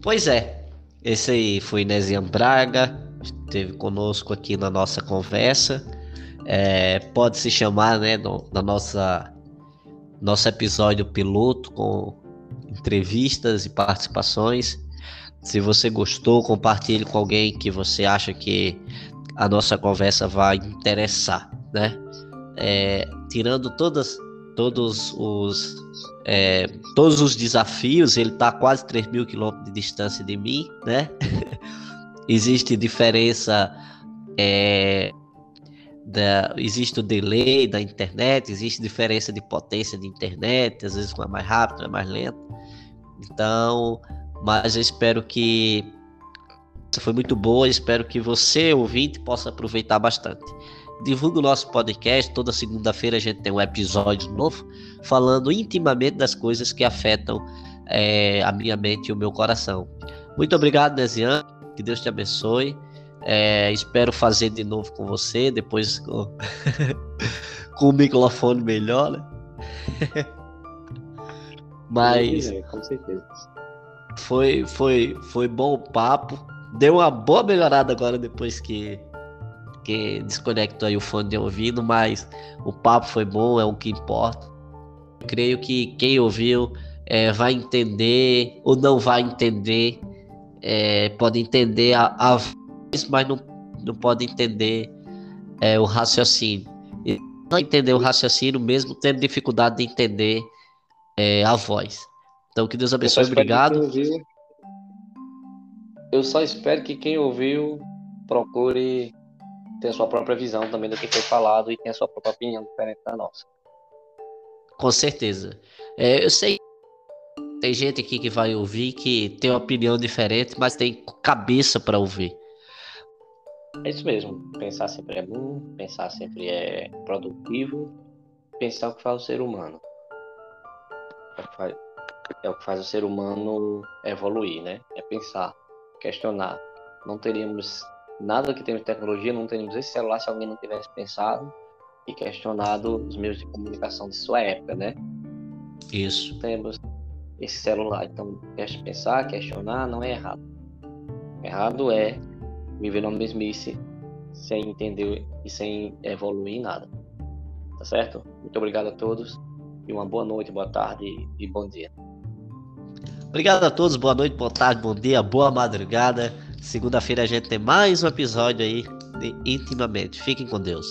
Pois é, esse aí foi Nesian Braga, esteve conosco aqui na nossa conversa. É, pode se chamar, né, no, na nossa nosso episódio piloto com entrevistas e participações. Se você gostou, compartilhe com alguém que você acha que a nossa conversa vai interessar, né? É, tirando todas, todos os é, todos os desafios, ele está a quase 3 mil quilômetros de distância de mim, né? existe diferença, é, da, existe o delay da internet, existe diferença de potência de internet, às vezes uma é mais rápido, é mais lento. Então, mas eu espero que foi muito boa, espero que você, ouvinte, possa aproveitar bastante. Divulga o nosso podcast, toda segunda-feira a gente tem um episódio novo falando intimamente das coisas que afetam é, a minha mente e o meu coração. Muito obrigado, Desian, que Deus te abençoe. É, espero fazer de novo com você, depois com, com o microfone melhor, né? Mas. com certeza. Foi, foi, foi bom o papo. Deu uma boa melhorada agora depois que, que desconectou aí o fone de ouvido, mas o papo foi bom, é o que importa. Creio que quem ouviu é, vai entender ou não vai entender, é, pode entender a, a mas não, não pode entender é, o raciocínio. E não entender o raciocínio, mesmo tendo dificuldade de entender é, a voz. Então, que Deus abençoe, obrigado. Eu só espero que quem ouviu procure ter a sua própria visão também do que foi falado e tenha a sua própria opinião diferente da nossa. Com certeza. É, eu sei tem gente aqui que vai ouvir que tem uma opinião diferente, mas tem cabeça para ouvir. É isso mesmo. Pensar sempre é bom, pensar sempre é produtivo, pensar o que faz o ser humano. É o que faz, é o, que faz o ser humano evoluir, né? É pensar, questionar. Não teríamos nada que temos de tecnologia, não teríamos esse celular se alguém não tivesse pensado e questionado os meios de comunicação de sua época, né? Isso. Temos esse celular. Então, pensar, questionar não é errado. Errado é viver numa mesmice sem entender e sem evoluir em nada. Tá certo? Muito obrigado a todos e uma boa noite, boa tarde e bom dia. Obrigado a todos, boa noite, boa tarde, bom dia, boa madrugada. Segunda-feira a gente tem mais um episódio aí de Intimamente. Fiquem com Deus.